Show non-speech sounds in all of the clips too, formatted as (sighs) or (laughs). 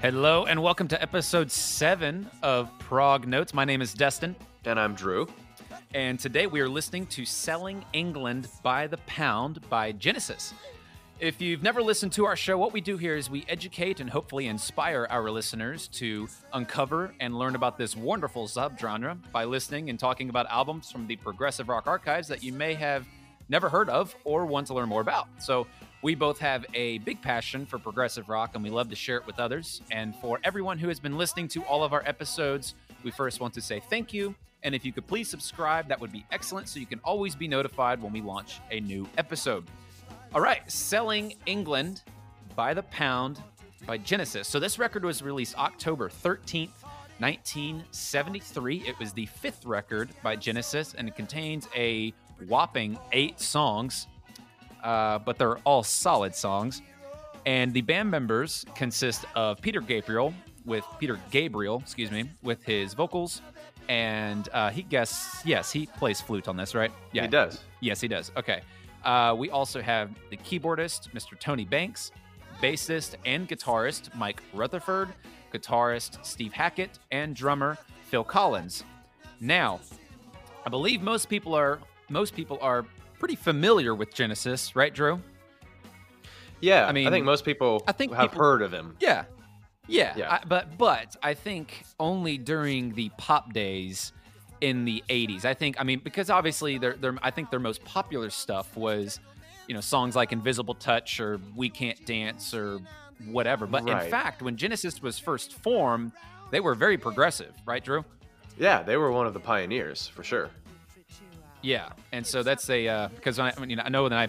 Hello and welcome to episode seven of Prognotes. My name is Destin, And I'm Drew. and today we are listening to Selling England by the Pound by Genesis. If you've never listened to our show, what we do here is we educate and hopefully inspire our listeners to uncover and learn about this wonderful subgenre by listening and talking about albums from the progressive rock archives that you may have never heard of or want to learn more about. So, we both have a big passion for progressive rock and we love to share it with others. And for everyone who has been listening to all of our episodes, we first want to say thank you. And if you could please subscribe, that would be excellent so you can always be notified when we launch a new episode. All right, Selling England by the Pound by Genesis. So this record was released October 13th, 1973. It was the fifth record by Genesis and it contains a whopping eight songs, uh, but they're all solid songs. And the band members consist of Peter Gabriel with Peter Gabriel, excuse me, with his vocals, and uh, he guess yes he plays flute on this, right? Yeah, He does. Yes, he does. Okay. Uh, we also have the keyboardist, Mr. Tony Banks, bassist and guitarist Mike Rutherford, guitarist Steve Hackett, and drummer Phil Collins. Now, I believe most people are most people are pretty familiar with Genesis, right, Drew? Yeah, I mean, I think most people I think have people- heard of him. Yeah, yeah. Yeah. I, but but I think only during the pop days in the '80s. I think I mean because obviously their their I think their most popular stuff was you know songs like Invisible Touch or We Can't Dance or whatever. But in fact, when Genesis was first formed, they were very progressive, right, Drew? Yeah, they were one of the pioneers for sure. Yeah, and so that's a uh, because I, I mean I know that I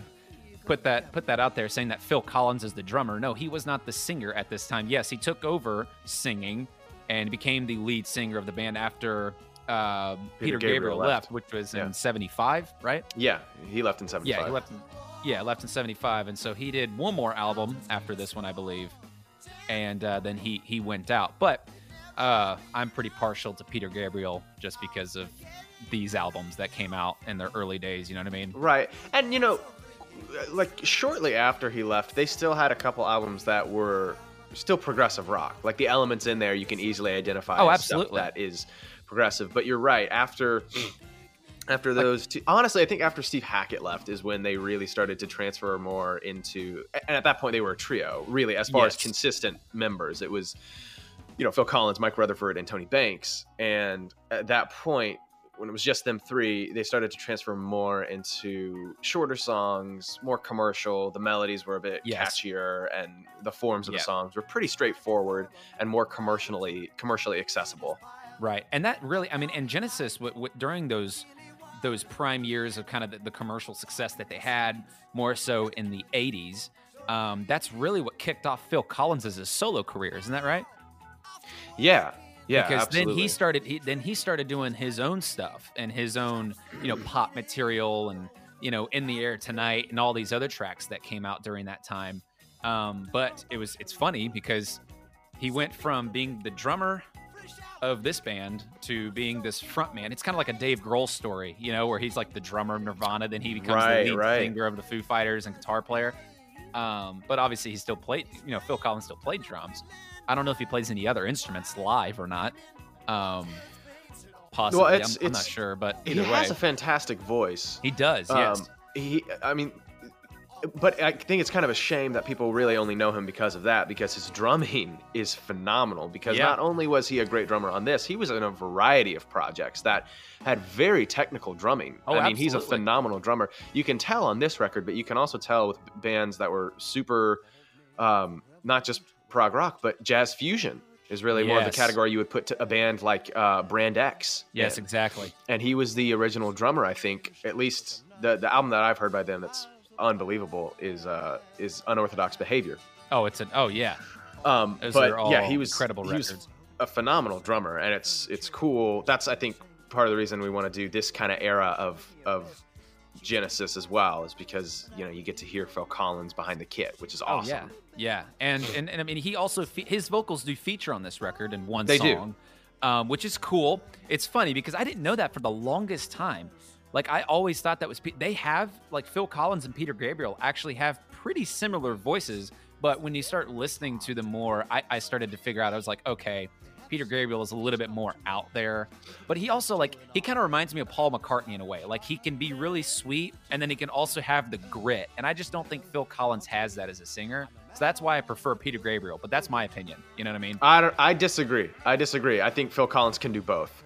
put that put that out there saying that Phil Collins is the drummer. No, he was not the singer at this time. Yes, he took over singing and became the lead singer of the band after uh, Peter, Peter Gabriel, Gabriel left, left. which was Yeah. in '75, right? Yeah, he left in '75. Yeah, he left. In, yeah, left in '75, and so he did one more album after this one, I believe, and uh, then he he went out. But uh, I'm pretty partial to Peter Gabriel just because of these albums that came out in their early days. You know what I mean? Right, and you know, like shortly after he left, they still had a couple albums that were still progressive rock. Like the elements in there, you can easily identify. Oh, absolutely. that is progressive. But you're right. After (clears throat) after those two, honestly, I think after Steve Hackett left is when they really started to transfer more into. And at that point, they were a trio, really, as far as consistent members. It was, you know, Phil Collins, Mike Rutherford, and Tony Banks. And at that point, when it was just them three, they started to transfer more into shorter songs, more commercial. The melodies were a bit Yes. catchier, and the forms of Yeah. the songs were pretty straightforward and more commercially commercially accessible. Right, and that really, I mean, and Genesis w- w- during those those prime years of kind of the, the commercial success that they had, more so in the '80s. Um, that's really what kicked off Phil Collins' solo career, isn't that right? Yeah, yeah, because absolutely. then he started he, then he started doing his own stuff and his own you know pop material and you know in the air tonight and all these other tracks that came out during that time um, but it was it's funny because he went from being the drummer of this band to being this front man it's kind of like a dave grohl story you know where he's like the drummer of nirvana then he becomes Right, the lead right. singer of the foo fighters and guitar player um, but obviously he still played you know phil collins still played drums I don't know if he plays any other instruments live or not. Um, possibly, it's- I'm, I'm not sure, but he way, has a fantastic voice. he does. Yes, Um, he, I mean, but I think it's kind of a shame that people really only know him because of that, because his drumming (laughs) is phenomenal. Because Yeah. not only was he a great drummer on this, he was in a variety of projects that had very technical drumming. Oh, I mean, he's a phenomenal drummer. You can tell on this record, but you can also tell with bands that were super, um, not just prog rock, but jazz fusion. Is really more of the category you would put to a band like uh, Brand X. yes, in exactly. and he was the original drummer. I think at least the the album that I've heard by them that's unbelievable is uh is Unorthodox Behavior. Oh, it's an oh yeah, Um, those but yeah, he was incredible he was a phenomenal drummer, and it's it's cool. That's I think part of the reason we want to do this kind of era of of Genesis as well is because you know you get to hear Phil Collins behind the kit, which is Oh awesome. yeah, yeah, and and, and I mean he also fe- his vocals do feature on this record in one They song, um, which is cool. It's funny because I didn't know that for the longest time. Like I always thought that was Pe- they have like Phil Collins and Peter Gabriel actually have pretty similar voices, but when you start listening to them more, I, I started to figure out I was like, okay, Peter Gabriel is a little bit more out there, but he also like he kind of reminds me of Paul McCartney in a way. Like he can be really sweet, and then he can also have the grit, and I just don't think Phil Collins has that as a singer. So that's why I prefer Peter Gabriel, but that's my opinion. You know what I mean? I I disagree. I disagree. I think Phil Collins can do both.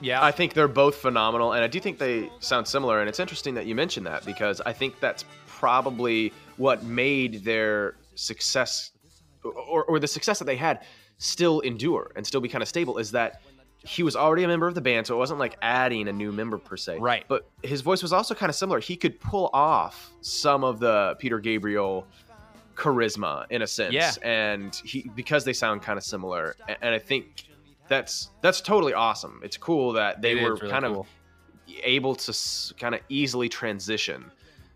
Yeah. I think they're both phenomenal, and I do think they sound similar. And it's interesting that you mentioned that because I think that's probably what made their success, or, or the success that they had, still endure and still be kind of stable. Is that he was already a member of the band, so it wasn't like adding a new member per se. Right. But his voice was also kind of similar. He could pull off some of the Peter Gabriel charisma in a sense. Yeah. And he because they sound kind of similar. And I think that's that's totally awesome. It's cool that they It were really kind cool. of able to kind of easily transition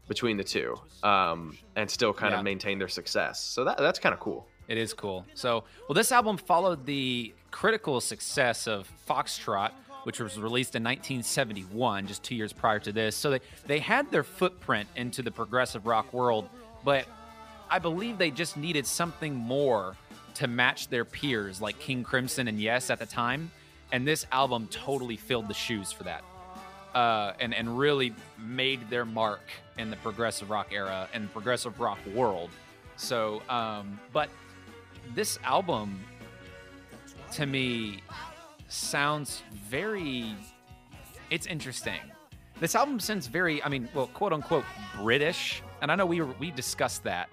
between the two um, and still kind Yeah. of maintain their success. So that that's kind of cool. It is cool. So, well, this album followed the critical success of Foxtrot, which was released in 1971, just two years prior to this. So they, they had their footprint into the progressive rock world, but I believe they just needed something more to match their peers like King Crimson and Yes at the time. And this album totally filled the shoes for that. Uh, and, and really made their mark in the progressive rock era and progressive rock world. So, um, but this album to me sounds very it's interesting. This album sounds very i mean well quote unquote british and i know we we discussed that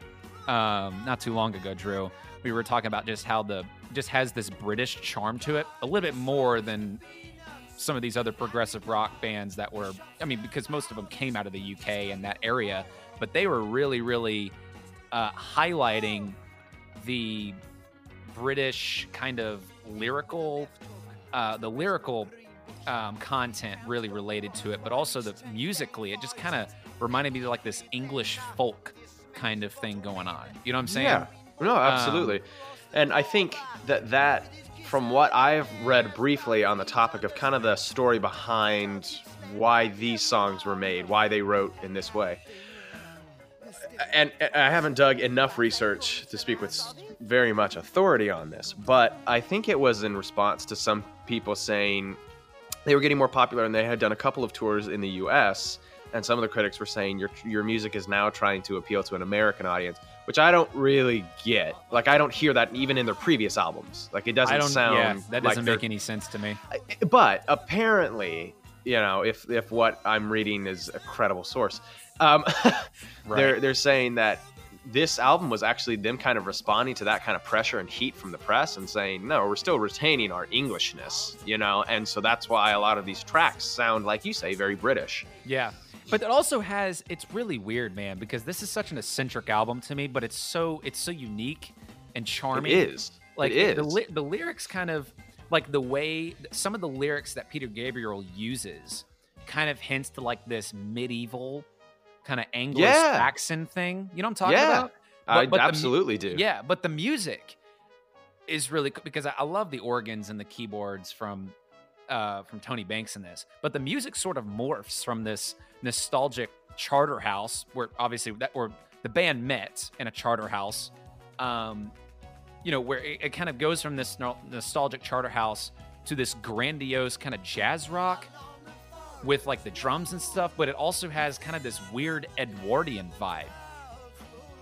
um, not too long ago drew. We were talking about just how the just has this british charm to it a little bit more than some of these other progressive rock bands that were i mean because most of them came out of the uk and that area but they were really really uh, highlighting the British kind of lyrical, uh, the lyrical um, content really related to it, but also the musically, it just kind of reminded me of like this English folk kind of thing going on. You know what I'm saying? Yeah. No, absolutely. and I think that that, from what I've read briefly on the topic of kind of the story behind why these songs were made, why they wrote in this way. And I haven't dug enough research to speak with very much authority on this, but I think it was in response to some people saying they were getting more popular and they had done a couple of tours in the US and some of the critics were saying your your music is now trying to appeal to an American audience, which I don't really get. Like I don't hear that even in their previous albums. Like it doesn't sound yeah, that doesn't they're- make any sense to me. but apparently, you know, if if what I'm reading is a credible source, um, (laughs) they're they're saying that this album was actually them kind of responding to that kind of pressure and heat from the press and saying, no, we're still retaining our Englishness, you know, and so that's why a lot of these tracks sound like you say very British. Yeah. But it also has it's really weird, man, because this is such an eccentric album to me, but it's so it's so unique and charming. It is. Like it the is. the lyrics kind of like the way some of the lyrics that Peter Gabriel uses kind of hints to like this medieval kind of Anglo-Saxon thing. You know what I'm talking Yeah. about? I but the absolutely do. Yeah, but the music is really co- because I, I love the organs and the keyboards from uh, from Tony Banks in this, but the music sort of morphs from this nostalgic Charterhouse where obviously that where the band met in a Charterhouse. Um, you know, where it, it kind of goes from this no- nostalgic Charterhouse to this grandiose kind of jazz rock with like the drums and stuff, but it also has kind of this weird Edwardian vibe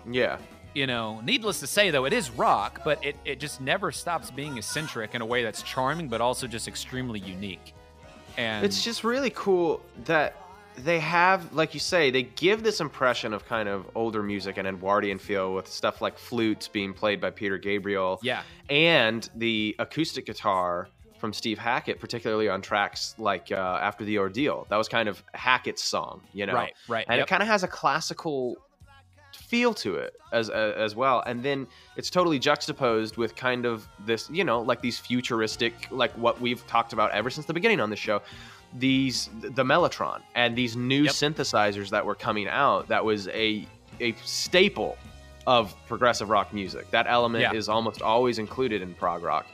Yeah. you know, needless to say, though, it is rock, but it, it just never stops being eccentric in a way that's charming, but also just extremely unique. And It's just really cool that they have, like you say, they give this impression of kind of older music and Edwardian feel with stuff like flutes being played by Peter Gabriel. yeah, and the acoustic guitar from Steve Hackett, particularly on tracks like uh, After the Ordeal. That was kind of Hackett's song, you know? right, right. And yep. it kind of has a classical feel to it as uh, as well. And then it's totally juxtaposed with kind of this, you know, like these futuristic, like what we've talked about ever since the beginning on the show. These the Mellotron and these new Yep. synthesizers that were coming out. That was a a staple of progressive rock music. That element Yeah. is almost always included in prog rock.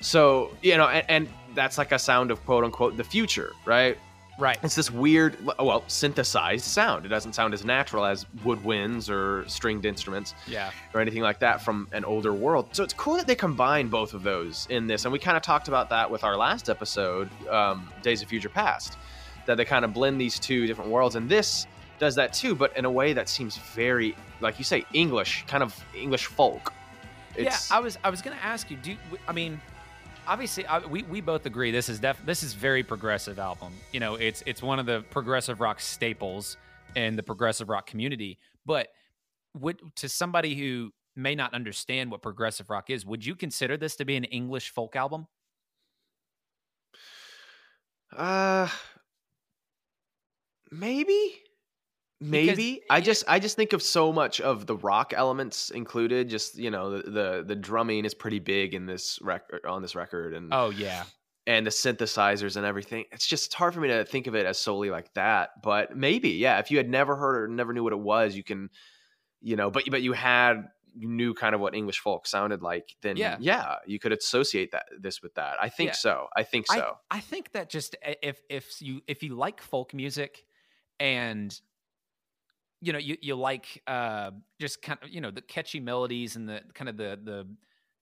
So you know, and, and that's like a sound of quote unquote the future, right? Right. It's this weird, well, synthesized sound. It doesn't sound as natural as woodwinds or stringed instruments Yeah. or anything like that from an older world. So it's cool that they combine both of those in this. And we kind of talked about that with our last episode, um, Days of Future Past, that they kind of blend these two different worlds. And this does that too, but in a way that seems very, like you say, English, kind of English folk. It's, yeah, I was I was gonna ask you. Do I mean, obviously, I, we we both agree this is def this is very progressive album. You know, it's it's one of the progressive rock staples in the progressive rock community. But would to somebody who may not understand what progressive rock is, would you consider this to be an English folk album? Uh, maybe, maybe. I yeah. just, I just think of so much of the rock elements included. Just you know, the the, the drumming is pretty big in this record er, on this record, and Oh yeah, and the synthesizers and everything. It's just hard for me to think of it as solely like that. But maybe, yeah. If you had never heard or never knew what it was, you can, you know. But but you had you knew kind of what English folk sounded like. Then Yeah. yeah, you could associate that this with that. I think Yeah. so. I think so. I, think that just eh, if if you if you like folk music and you know you you like uh just kind of you know the catchy melodies and the kind of the the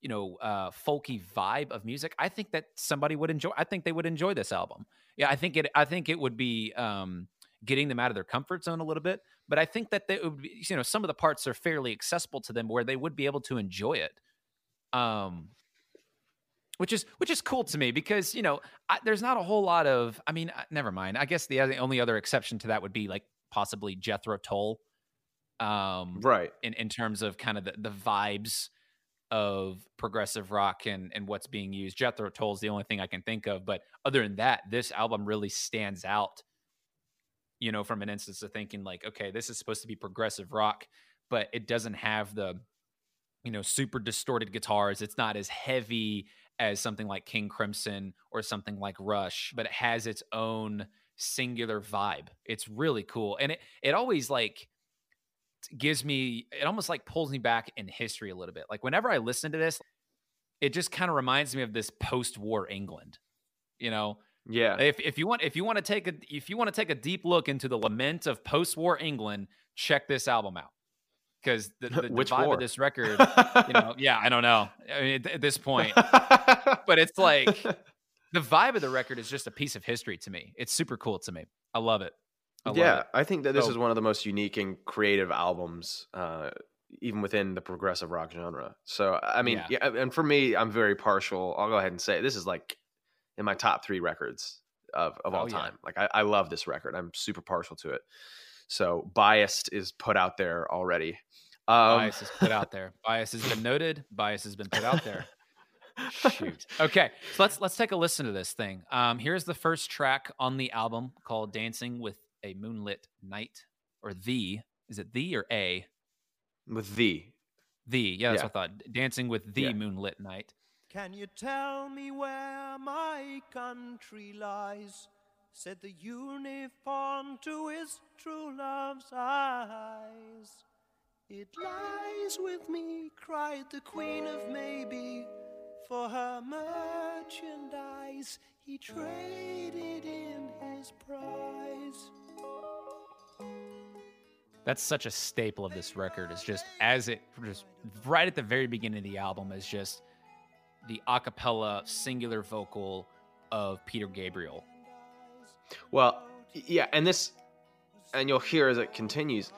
you know uh folky vibe of music i think that somebody would enjoy i think they would enjoy this album. Yeah i think it i think it would be um getting them out of their comfort zone a little bit but i think that they would be, you know some of the parts are fairly accessible to them where they would be able to enjoy it. Um which is which is cool to me because you know I, there's not a whole lot of i mean never mind. I guess the other, only other exception to that would be like possibly jethro tull um right. in, in terms of kind of the, the vibes of progressive rock and and what's being used jethro tull is the only thing i can think of but other than that this album really stands out you know from an instance of thinking like okay this is supposed to be progressive rock but it doesn't have the you know super distorted guitars it's not as heavy as something like king crimson or something like rush but it has its own singular vibe. It's really cool. And it it always like gives me it almost like pulls me back in history a little bit. Like whenever i listen to this it just kind of reminds me of this post-war england you know? Yeah. if, if you want if you want to take a if you want to take a deep look into the lament of post-war england check this album out. Because the, the, the Which vibe war? of this record (laughs) you know yeah i don't know. I mean, at, at this point. (laughs) But it's like the vibe of the record is just a piece of history to me it's super cool to me i love it I love yeah, it. I think that this So- is one of the most unique and creative albums, uh, even within the progressive rock genre. So, I mean, Yeah. yeah. and for me, I'm very partial. I'll go ahead and say this is like in my top three records of, of all Oh, yeah. time. Like, I, I love this record. I'm super partial to it. So, biased is put out there already. Um, bias is put out there bias has been noted bias has been put out there (laughs) shoot (laughs) okay so let's let's take a listen to this thing um here's the first track on the album called dancing with a moonlit Knight or the is it the or a with the the yeah that's Yeah. what i thought dancing with the Yeah. moonlit Knight Can you tell me where my country lies? Said the uniform to his true love's eyes. It lies with me, cried the Queen of Maybe. For her merchandise, he traded in his prize. that's such a staple of this record is just as it just right at the very beginning of the album is just the a cappella singular vocal of peter gabriel Well, yeah, and this, and you'll hear as it continues.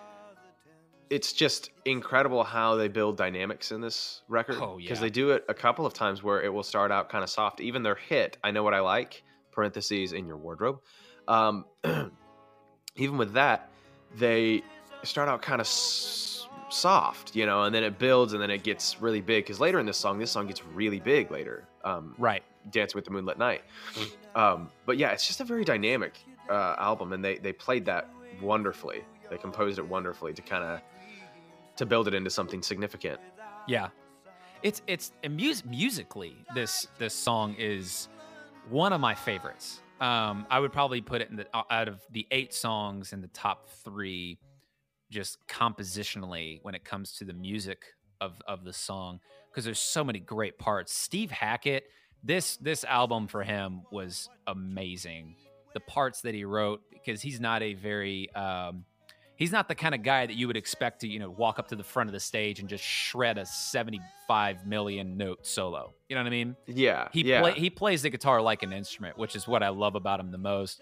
It's just incredible how they build dynamics in this record. Oh, because they do it a couple of times where it will start out kind of soft. Even their hit, "I Know What I Like" (parentheses in your wardrobe). Um, (clears throat) even with that, they start out kind of s- soft, you know, and then it builds and then it gets really big. Because later in this song, this song gets really big later. Um, right Dancing with the Moonlit Knight. Um, but yeah, it's just a very dynamic uh, album, and they they played that wonderfully. They composed it wonderfully to kind of to build it into something significant. Yeah, it's it's mus- musically this this song is one of my favorites. Um, I would probably put it in the uh, out of the eight songs in the top three, just compositionally when it comes to the music of of the song because there's so many great parts. Steve Hackett, this this album for him was amazing. the parts that he wrote because he's not a very um, he's not the kind of guy that you would expect to you know walk up to the front of the stage and just shred a 75 million note solo you know what i mean Yeah, he yeah. play, he plays the guitar like an instrument which is what i love about him the most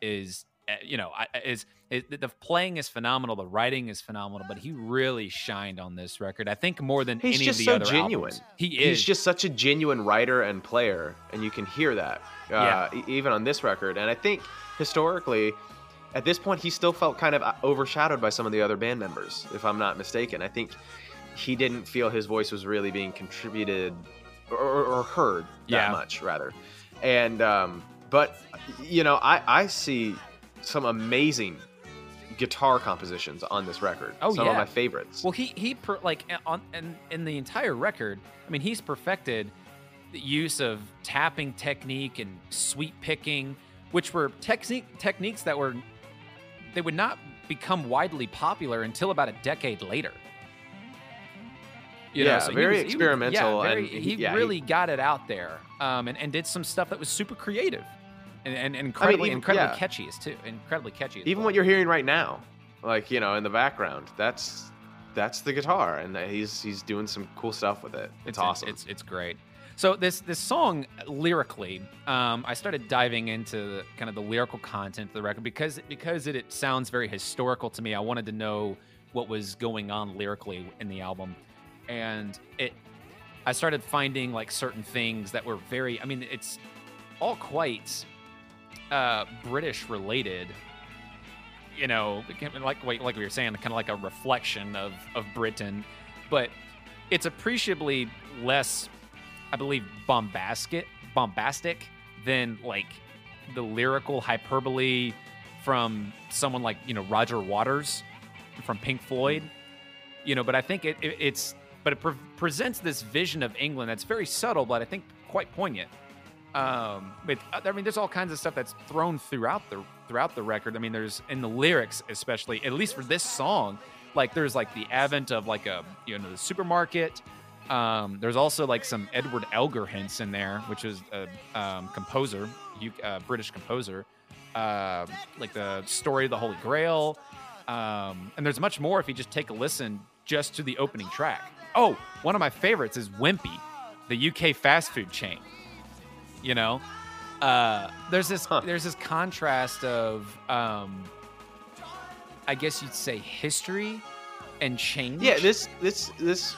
is uh, you know is, is the playing is phenomenal the writing is phenomenal but he really shined on this record i think more than He's any just of the so other genuine. albums. he is He's just such a genuine writer and player, and you can hear that uh, e- even on this record. And I think historically, at this point, he still felt kind of uh, overshadowed by some of the other band members, if I'm not mistaken. I think he didn't feel his voice was really being contributed or, or, heard that Yeah. much, rather. And um, but you know, I I see some amazing guitar compositions on this record. Oh, some yeah. of my favorites. Well, he he per, like on in in the entire record. I mean, he's perfected the use of tapping technique and sweep picking, which were technique techniques that were they would not become widely popular until about a decade later. You Yeah, he very he experimental yeah, very- and he he- yeah, he- really got it out there, um, and, and did some stuff that was super creative, and, and incredibly even- incredibly yeah. catchy as too, incredibly catchy. even well. what you're hearing right now like you know in the background that's that's the guitar and he's he's doing some cool stuff with it it's, awesome It's it's great. So this this song lyrically, um, I started diving into the, kind of the lyrical content of the record because because it, it sounds very historical to me. I wanted to know what was going on lyrically in the album, and it I started finding like certain things that were very. I mean, it's all quite uh, British related. You know, like like we were saying, kind of like a reflection of of Britain, but it's appreciably less, I believe, bombastic bombastic than like the lyrical hyperbole from someone like you know Roger Waters from Pink Floyd. You know, but I think it, it it's but it pre- presents this vision of England that's very subtle, but I think quite poignant. Um, but I mean, there's all kinds of stuff that's thrown throughout the throughout the record. I mean, there's in the lyrics, especially at least for this song, like there's like the advent of like a you know the supermarket. Um, there's also like some Edward Elgar hints in there, which is a um, composer, you uh, British composer, uh, like the story of the Holy Grail. Um, and there's much more if you just take a listen just to the opening track. Oh, one of my favorites is Wimpy, the UK fast food chain. You know, uh, there's this Huh. there's this contrast of um, I guess you'd say history and change. yeah this this this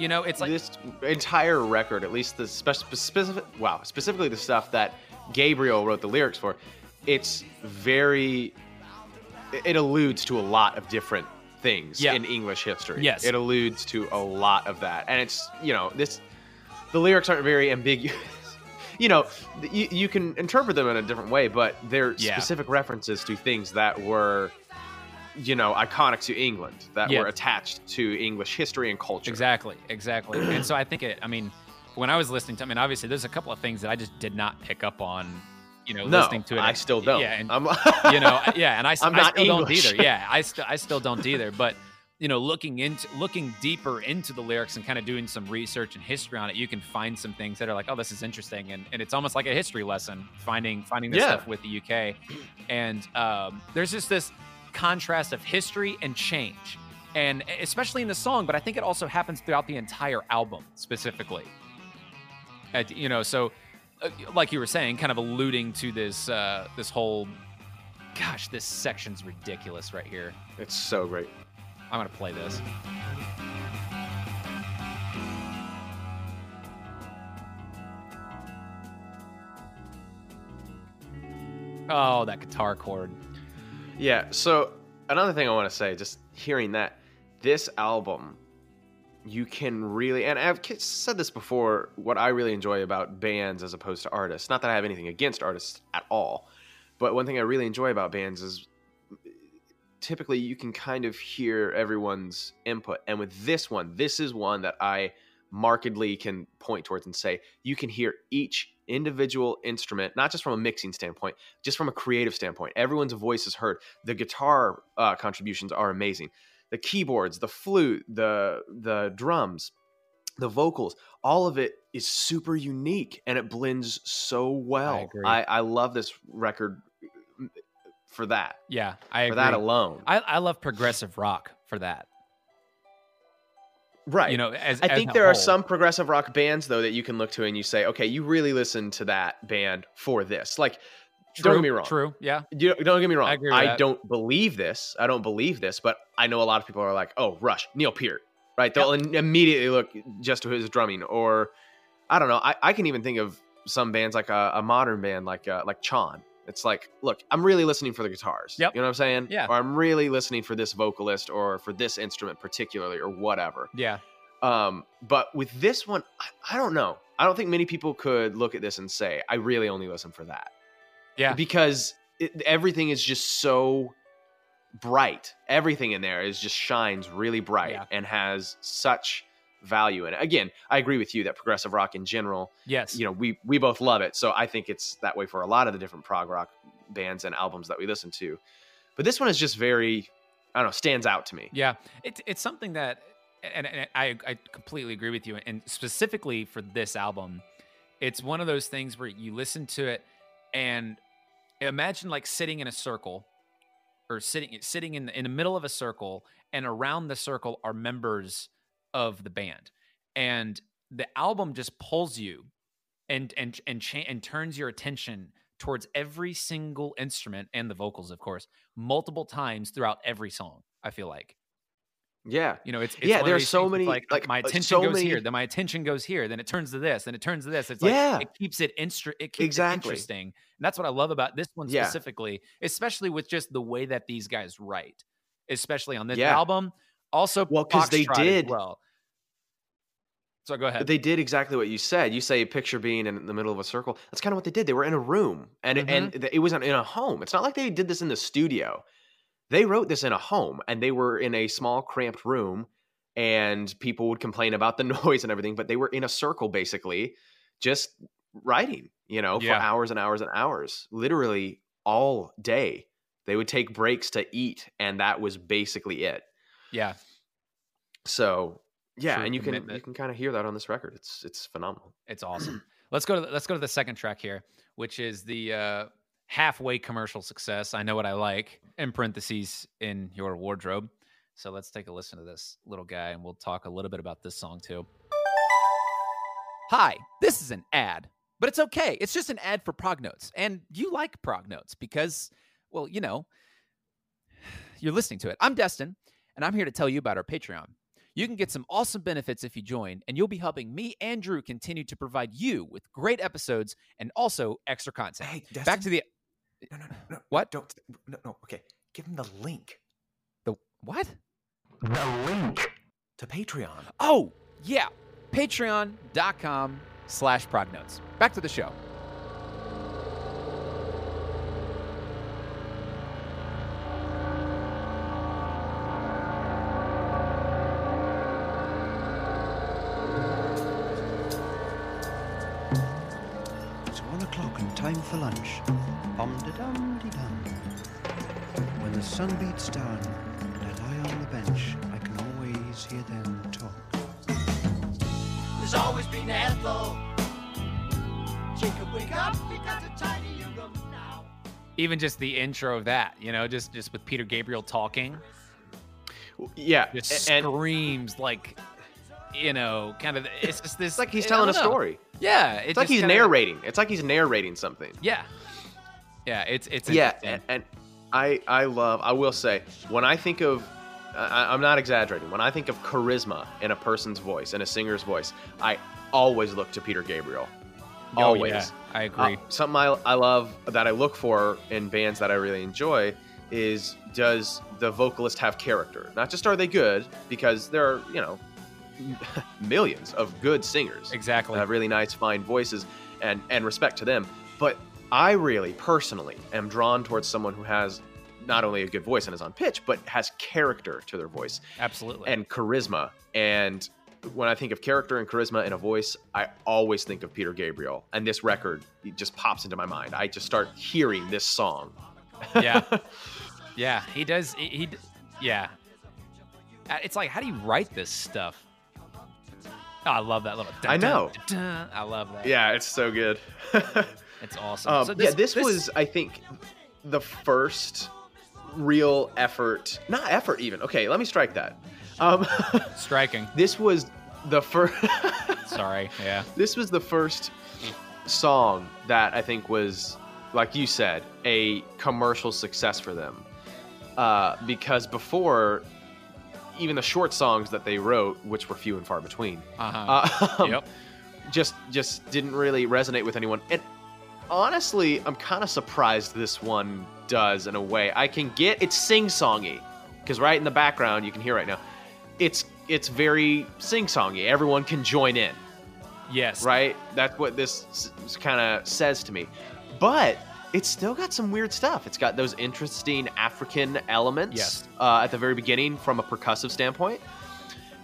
you know, it's like this entire record at least the spec- specific wow specifically the stuff that gabriel wrote the lyrics for it's very it alludes to a lot of different things Yeah. in english history Yes. it alludes to a lot of that and it's you know this the lyrics aren't very ambiguous (laughs) you know you, you can interpret them in a different way but they're Yeah. specific references to things that were you know iconic to england that Yeah. were attached to english history and culture Exactly, exactly. (clears throat) and so I think it. I mean, when I was listening to, I mean, obviously, there's a couple of things that I just did not pick up on. You know, no listening to it. i still don't Yeah, and I'm, (laughs) you know, yeah, and I, I'm I not still English. don't either. Yeah, I still, I still don't either. But you know, looking into, looking deeper into the lyrics and kind of doing some research and history on it, you can find some things that are like, oh, this is interesting, and, and it's almost like a history lesson, finding finding this Yeah. stuff with the UK. And um, there's just this contrast of history and change, and especially in the song, but I think it also happens throughout the entire album specifically. At, you know, so uh, like you were saying, kind of alluding to this uh, this whole. Gosh, this section's ridiculous right here. it's so great I'm gonna play this. Oh, that guitar chord. Yeah. So another thing I want to say, just hearing that this album, you can really, and I've said this before. What I really enjoy about bands as opposed to artists, not that I have anything against artists at all, but one thing I really enjoy about bands is typically you can kind of hear everyone's input. And with this one, this is one that I markedly can point towards and say you can hear each individual instrument, not just from a mixing standpoint, just from a creative standpoint. Everyone's voice is heard. The guitar uh, contributions are amazing. The keyboards, the flute, the the drums, the vocals, all of it is super unique and it blends so well. agree. I, I love this record for that. Yeah, I For agree. that alone. I, I love progressive rock for that. Right. You know, as I as think there are some progressive rock bands though that you can look to and you say, okay, you really listen to that band for this. Like, don't get me wrong. True. Yeah. You don't get me wrong. I that. don't believe this. I don't believe this, but I know a lot of people are like, "Oh, Rush, Neil Peart," right? They'll im- immediately look just to his drumming, or I don't know. I, I can even think of some bands like a, a modern band like uh, like Chon. It's like, look, I'm really listening for the guitars. Yep. You know what I'm saying? Yeah. Or I'm really listening for this vocalist or for this instrument particularly or whatever. Yeah. Um, but with this one, I, I don't know. I don't think many people could look at this and say, I really only listen for that Yeah. because it, everything is just so bright. Everything in there is just shines really bright Yeah. and has such value in it. Again, I agree with you that progressive rock in general, Yes. you know, we we both love it. So I think it's that way for a lot of the different prog rock bands and albums that we listen to. But this one is just very I don't know, stands out to me. Yeah, it's it's something that, and, and I I completely agree with you. And specifically for this album, it's one of those things where you listen to it, and imagine like sitting in a circle, or sitting sitting in the, in the middle of a circle, and around the circle are members of the band, and the album just pulls you, and and and cha- and turns your attention towards every single instrument and the vocals, of course, multiple times throughout every song. I feel like Yeah. you know it's, it's Yeah, one of there are these so many- like, like, my uh, attention so goes many- here then my attention goes here then it turns to this then it turns to this it's like Yeah. it keeps it instru- it keeps Exactly. it interesting and that's what i love about this one Yeah. specifically especially with just the way that these guys write especially on this Yeah. album also well, because they did- well so go ahead But they did exactly what you said. You say picture being in the middle of a circle. That's kind of what they did. They were in a room, and it and mm-hmm. it wasn't in a home. It's not like they did this in the studio. They wrote this in a home, and they were in a small, cramped room, and people would complain about the (laughs) noise and everything. But they were in a circle, basically, just writing. You know, Yeah. for hours and hours and hours, literally all day. They would take breaks to eat, and that was basically it. Yeah So yeah, True and you can you can kind of hear that on this record. It's it's phenomenal. It's awesome. (clears throat) let's go to the, let's go to the second track here, which is the uh, halfway commercial success. I know what I like in parentheses in your wardrobe. So let's take a listen to this little guy, and we'll talk a little bit about this song too. Hi, this is an ad, but it's okay. It's just an ad for Prognotes, and you like Prognotes because, well, you know, (sighs) you're listening to it. I'm Destin, and I'm here to tell you about our Patreon. You can get some awesome benefits if you join, and you'll be helping me and Drew continue to provide you with great episodes and also extra content. Hey, Back to the No, no, no, no. What? Don't. No, no. Okay. Give him the link the what? The link to Patreon. Oh, yeah. Patreon.com slash prognotes. Back to the show. Sun beats down and I lie on the bench, I can always hear them talk. There's always been Ethel. Jacob, wake up, you got to tidy your room now. Even just the intro of that, you know, just just with Peter Gabriel talking, Yeah, just and screams like, you know, kind of. It's just this. it's like he's telling a know. story. Yeah, It's like he's kinda- narrating. It's like he's narrating something. Yeah, yeah. It's it's Yeah, and, and I I love. I will say when I think of. I, I'm not exaggerating. When I think of charisma in a person's voice, in a singer's voice, I always look to Peter Gabriel. Oh, Always. yeah, I Uh, agree. something I, I love that I look for in bands that I really enjoy is does the vocalist have character? Not just are they good, because there are, you know, (laughs) millions of good singers exactly. have really nice, fine voices, and, and respect to them. But I really, personally, am drawn towards someone who has not only a good voice and is on pitch, but has character to their voice Absolutely. and charisma. And when I think of character and charisma in a voice, I always think of Peter Gabriel. And this record just pops into my mind. I just start hearing this song. Yeah. (laughs) yeah, he does. He, he yeah. Uh, It's like, how do you write this stuff? Oh, I love that little. I know. dun, dun, dun. I love that. yeah, it's so good. (laughs) it's awesome. Um, So yeah, this, was, I think, the first real effort, not effort even. Okay, let me strike that. Um, (laughs) Striking. this was the first. (laughs) Sorry. Yeah. this was the first song that I think was, like you said, a commercial success for them. Uh, because before, even the short songs that they wrote, which were few and far between, Uh-huh. uh, (laughs) yep. just just didn't really resonate with anyone. And honestly, I'm kind of surprised this one does in a way. I can get it's sing-songy because right in the background you can hear right now, it's it's very sing-songy. Everyone can join in, Yes. right? That's what this kind of says to me. But it's still got some weird stuff. It's got those interesting African elements Yes. uh, at the very beginning from a percussive standpoint,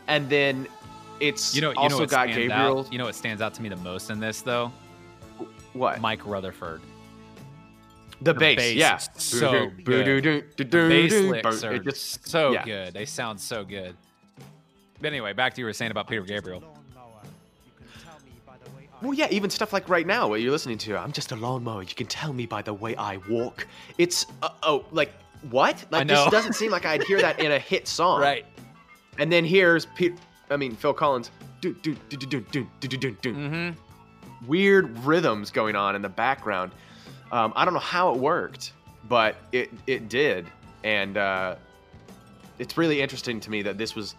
and then it's You know. You also what got Gabriel. Out, you know what stands out to me the most in this though? What? Mike Rutherford. The, The bass, bass yeah. so good. Bass licks are just, so yeah. good. They sound so good. But anyway, back to you were saying about Peter Gabriel. well, yeah, even stuff like right now, what you're listening to, I'm just a lawnmower. You can tell me by the way I walk. It's, uh, oh, like, what? Like, know. this doesn't seem like I'd hear that in a hit (laughs) song. Right. And then here's Pete, I mean, Phil Collins. Do, do, do, do, do, do, do, do, do. Mm-hmm. Weird rhythms going on in the background. Um, I don't know how it worked, but it, it did. And uh, it's really interesting to me that this was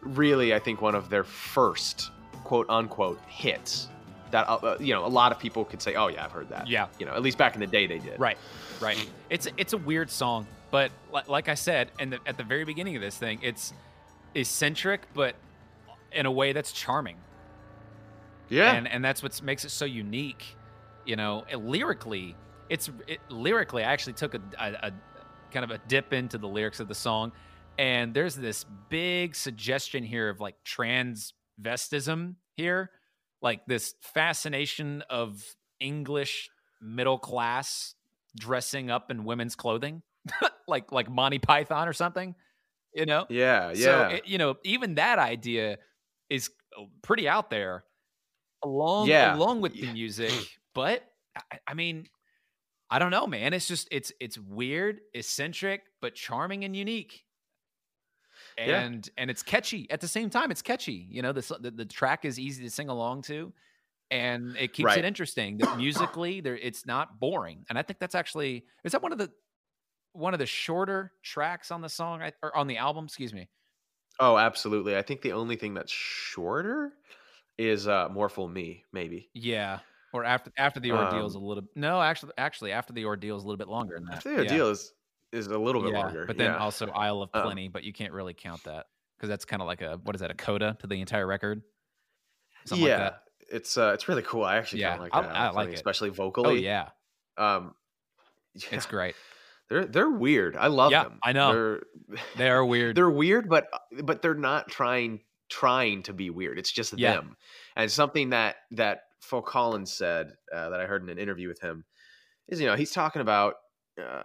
really, I think, one of their first quote unquote hits. That uh, you know, a lot of people could say, "Oh yeah, I've heard that." Yeah. you know, at least back in the day they did. Right, right. It's it's a weird song, but li- like I said, and at the very beginning of this thing, it's eccentric, but in a way that's charming, Yeah, and and that's what makes it so unique. You know, and lyrically, it's it, lyrically. I actually took a, a, a kind of a dip into the lyrics of the song, and there's this big suggestion here of like transvestism here, like this fascination of English middle class dressing up in women's clothing, (laughs) like like Monty Python or something. You know, yeah, yeah. so it, you know, even that idea is pretty out there, along Yeah. along with the music. (clears throat) But I, I mean, I don't know, man. It's just it's it's weird, eccentric, but charming and unique. Yeah. And and it's catchy at the same time. It's catchy. You know, the the, the track is easy to sing along to, and it keeps Right. it interesting. The, musically, there it's not boring. And I think that's actually is that one of the one of the shorter tracks on the song or on the album. Excuse me. oh, absolutely. I think the only thing that's shorter is uh, "More Fool Me," maybe. Yeah. Or after after the ordeal's Um, a little no actually actually after the ordeal's a little bit longer than that. After the yeah. is is a little bit yeah. longer, But then yeah. also Aisle of Um, Plenty, but you can't really count that because that's kind of like a what is that a coda to the entire record? Something yeah, like that. it's uh, it's really cool. I actually Yeah, like I- that, I like it. especially Oh vocally. yeah, um, it's great. they're they're weird. I love Yeah, them. I know. They're They are (laughs) weird. they're weird, but but they're not trying trying to be weird. It's just Yeah. them. And something that that Phil Collins said uh, that I heard in an interview with him is, you know, he's talking about uh,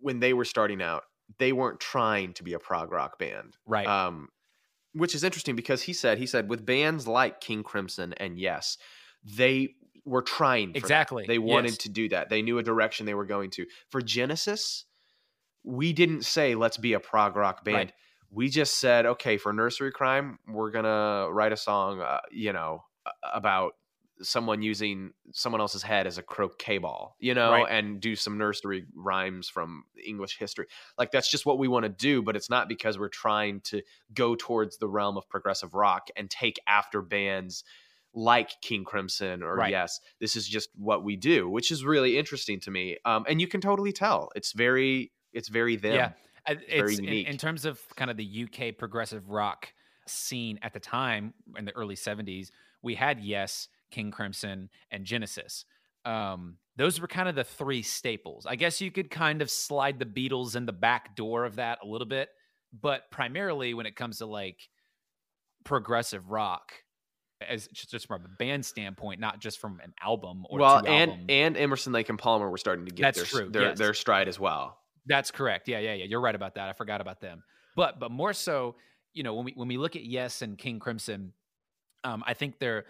when they were starting out, they weren't trying to be a prog rock band, right. um, which is interesting because he said he said with bands like King Crimson and Yes, they were trying for that. Exactly, They wanted yes. to do that. They knew a direction they were going to. For Genesis, we didn't say let's be a prog rock band. Right. We just said okay for Nursery Cryme, we're gonna write a song, uh, you know, about someone using someone else's head as a croquet ball, you know, Right. and do some nursery rhymes from English history. Like that's just what we want to do, but it's not because we're trying to go towards the realm of progressive rock and take after bands like King Crimson or Right. Yes. This is just what we do, which is really interesting to me. Um, and you can totally tell it's very, it's very them. Yeah. It's in, in terms of kind of the UK progressive rock scene at the time in the early 70s. We had Yes, King Crimson, and Genesis. Um, those were kind of the three staples. I guess you could kind of slide the Beatles in the back door of that a little bit, but primarily when it comes to like progressive rock, as just from a band standpoint, not just from an album or well, and and Emerson, Lake, and Palmer were starting to get That's their, true, their yes. their stride as well. That's correct. Yeah, yeah, yeah. You're right about that. I forgot about them. But but more so, you know, when we when we look at Yes and King Crimson, um, I think they're,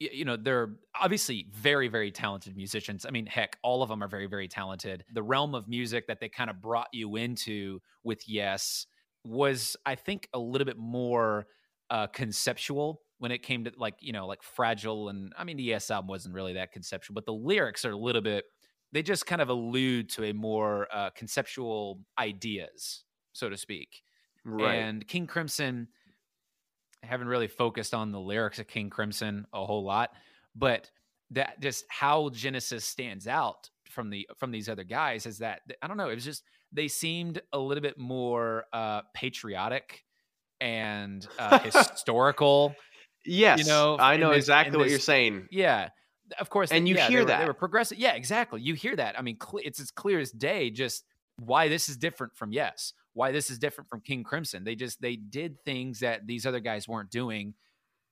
you know they're obviously very very talented musicians i mean heck all of them are very very talented the realm of music that they kind of brought you into with yes was i think a little bit more uh conceptual when it came to like you know like fragile and i mean the yes album wasn't really that conceptual but the lyrics are a little bit they just kind of allude to a more uh conceptual ideas so to speak Right. and King Crimson, I haven't really focused on the lyrics of King Crimson a whole lot, but that just how Genesis stands out from the from these other guys is that I don't know, it was just they seemed a little bit more uh patriotic and uh (laughs) historical. yes. know, I know this- exactly what you're saying. Yeah. Of course, And you yeah, they hear were- they were progressive. Yeah, exactly. You hear that. I mean, cle it's as clear as day. Just why this is different from Yes, why this is different from King Crimson. They just they did things that these other guys weren't doing,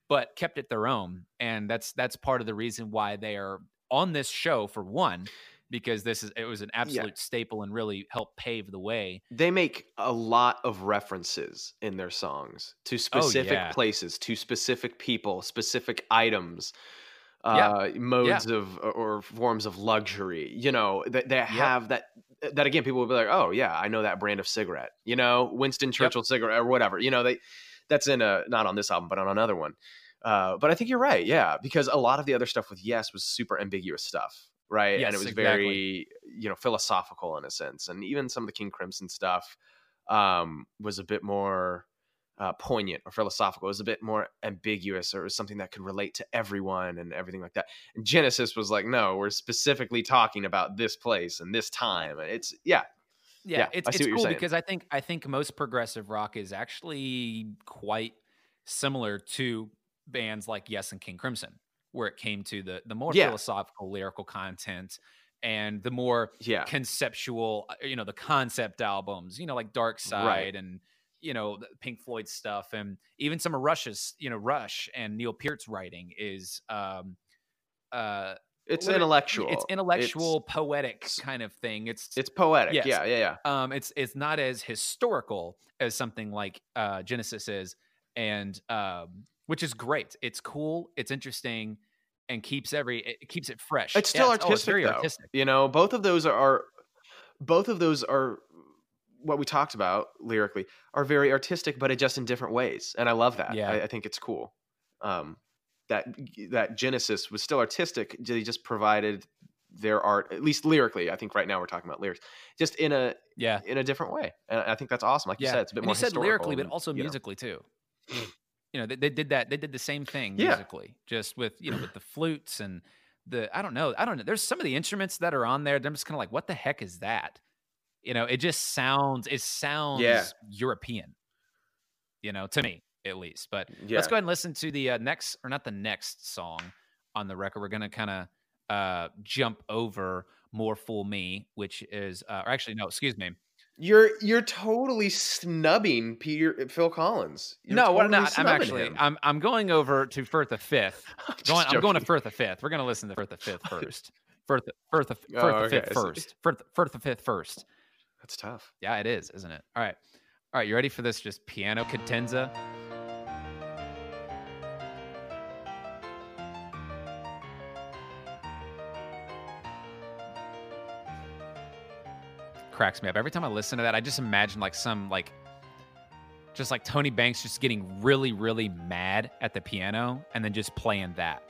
but kept it their own, and that's that's part of the reason why they are on this show for one, because this is it was an absolute staple and really helped pave the way. They make a lot of references in their songs to oh, specific Oh, yeah. places, to specific people, specific items, Yeah. uh, modes of or- or forms of luxury. You know, that they, have that. That again, people will be like, "Oh yeah, I know that brand of cigarette." You know, Winston Churchill cigarette or whatever. You know, they that's in a not on this album, but on another one. Uh, but I think you're right, yeah, because a lot of the other stuff with Yes was super ambiguous stuff, right? and it was exactly. very, you know, philosophical in a sense, and even some of the King Crimson stuff um, was a bit more uh, poignant or philosophical. It was a bit more ambiguous, or it was something that could relate to everyone and everything like that. And Genesis was like, no, we're specifically talking about this place and this time. And it's yeah, Yeah, Yeah, it's it's cool because I think I think most progressive rock is actually quite similar to bands like Yes and King Crimson, where it came to the the more Yeah. philosophical lyrical content and the more yeah, conceptual, uh, you know, the concept albums, you know, like Dark Side Right. and you know Pink Floyd stuff, and even some of Rush's, you know, Rush and Neil Peart's writing is um uh it's intellectual. it's intellectual, poetic kind of thing. It's It's poetic. Yes. Yeah, yeah, yeah. um it's it's not as historical as something like uh genesis is and um which is great it's cool it's interesting and keeps every it keeps it fresh It's Yeah, still oh, it's artistic, very though. artistic You know, both of those are, both of those are what we talked about lyrically are very artistic, but it just in different ways, and I love that. Yeah. I, I think it's cool. Um, that that Genesis was still artistic. They just provided their art, at least lyrically. I think right now we're talking about lyrics, just in a yeah in a different way, and I think that's awesome. Like you yeah said, it's a bit and more you said lyrically but also you know. musically too you know they, they did that they did the same thing Yeah. musically just with you know with the flutes and the i don't know i don't know there's some of the instruments that are on there i'm just kind of like what the heck is that you know it just sounds it sounds european you know to me at least but Yeah. let's go ahead and listen to the uh, next or not the next song on the record we're gonna kind of uh jump over more fool me which is uh or actually no excuse me You're you're totally snubbing Peter Phil Collins. You're no, totally not? I'm actually him. I'm I'm going over to Firth the Fifth. (laughs) Just Going, I'm going to. Firth the Fifth. We're going to listen to Firth the Fifth (laughs) first. Firth Firth the Firth Oh, okay, Fifth first. Firth Firth the Fifth first. That's tough. Yeah, it is, isn't it? All right, all right. You ready for this? Just piano cadenza. Cracks me up every time I listen to that. I just imagine like some like just like Tony Banks just getting really, really mad at the piano and then just playing that.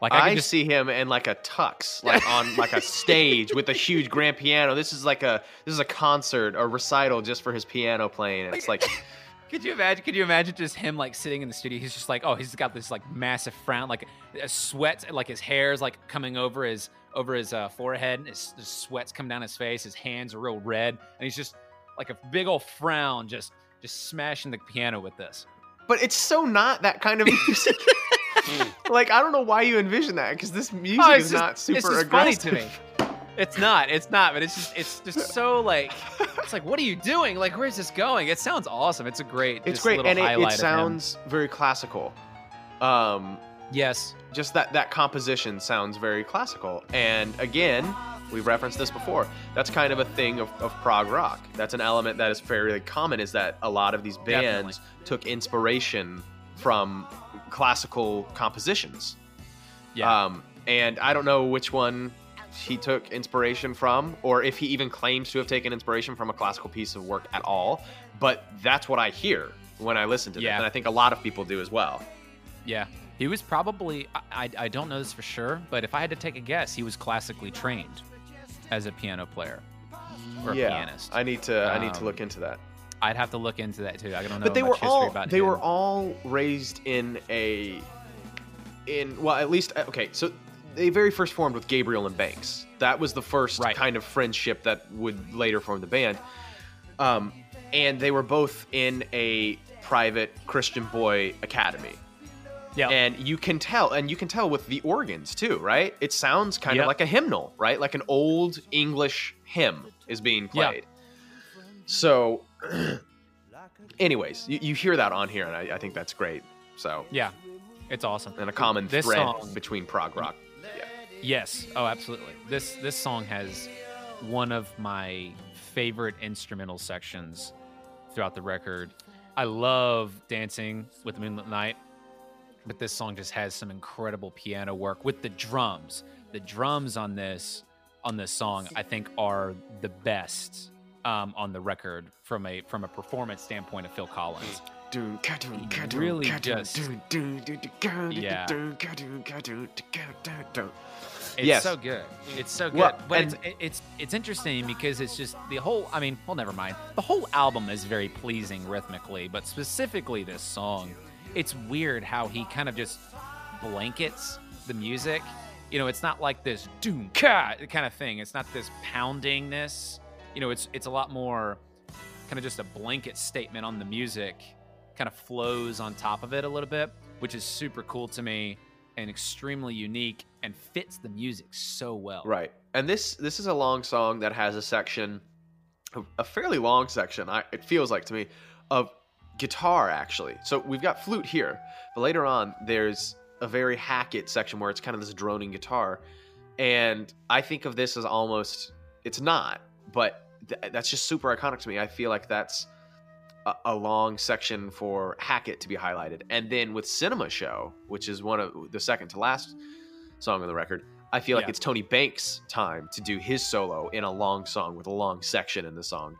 Like I, I, can just see him in like a tux, like on like a stage with a huge grand piano. This is like a this is a concert or recital just for his piano playing. And it's like (laughs) Could you imagine? Could you imagine just him like sitting in the studio? He's just like, oh, he's got this like massive frown, like a sweat, like his hair's like coming over his over his uh, forehead. And his, his sweat's come down his face. His hands are real red, and he's just like a big old frown, just just smashing the piano with this. but it's so not that kind of (laughs) music. (laughs) like I don't know why you envision that because this music Oh, is just- not super it's just funny aggressive. to me. It's not. It's not. But it's just. It's just so like. It's like, what are you doing? Like, where's this going? It sounds awesome. It's a great. It's great little and it, it sounds very classical. Um, Yes. just that that composition sounds very classical and again we've referenced this before that's kind of a thing of, of prog rock that's an element that is fairly common is that a lot of these bands Definitely. took inspiration from classical compositions Yeah. Um, and I don't know which one he took inspiration from, or if he even claims to have taken inspiration from a classical piece of work at all. But that's what I hear when I listen to Yeah. this, and I think a lot of people do as well. Yeah. He was probably, I, I, don't know this for sure, but if I had to take a guess, he was classically trained as a piano player or a yeah, pianist. I need to. I need to Um, look into that. I'd have to look into that too. I don't know but they were all they him. were all raised in a in well at least okay so they very first formed with gabriel and banks that was the first Right. kind of friendship that would later form the band um, and they were both in a private christian boy academy yeah. and you can tell and you can tell with the organs too right it sounds kind Yep. of like a hymnal right like an old english hymn is being played so (clears throat) anyways you, you hear that on here and I, I think that's great so yeah. It's awesome. and a common This thread song- between prog rock yeah. Yes. Oh, absolutely. This this song has one of my favorite instrumental sections throughout the record. I love dancing with the Moonlit Knight, but this song just has some incredible piano work with the drums. The drums on this on this song, I think, are the best um, on the record from a from a performance standpoint of Phil Collins. really just- Yeah. It's Yes. so good. It's so good. Well, but it's, it's it's interesting because it's just the whole. I mean, well, never mind. The whole album is very pleasing rhythmically, but specifically this song, it's weird how he kind of just blankets the music. You know, it's not like this doom ka kind of thing. It's not this poundingness. You know, it's it's a lot more kind of just a blanket statement on the music. Kind of flows on top of it a little bit, which is super cool to me and extremely unique and fits the music so well. Right. And this this is a long song that has a section, a- fairly long section. I, it feels like to me, of guitar actually. So we've got flute here, but later on there's a very Hackett section where it's kind of this droning guitar, and I think of this as almost it's not, but th- that's just super iconic to me. I feel like that's a, a long section for Hackett to be highlighted, and then with Cinema Show, which is one of the second to last song on the record. I feel like Yeah. it's Tony Banks' time to do his solo in a long song with a long section in the song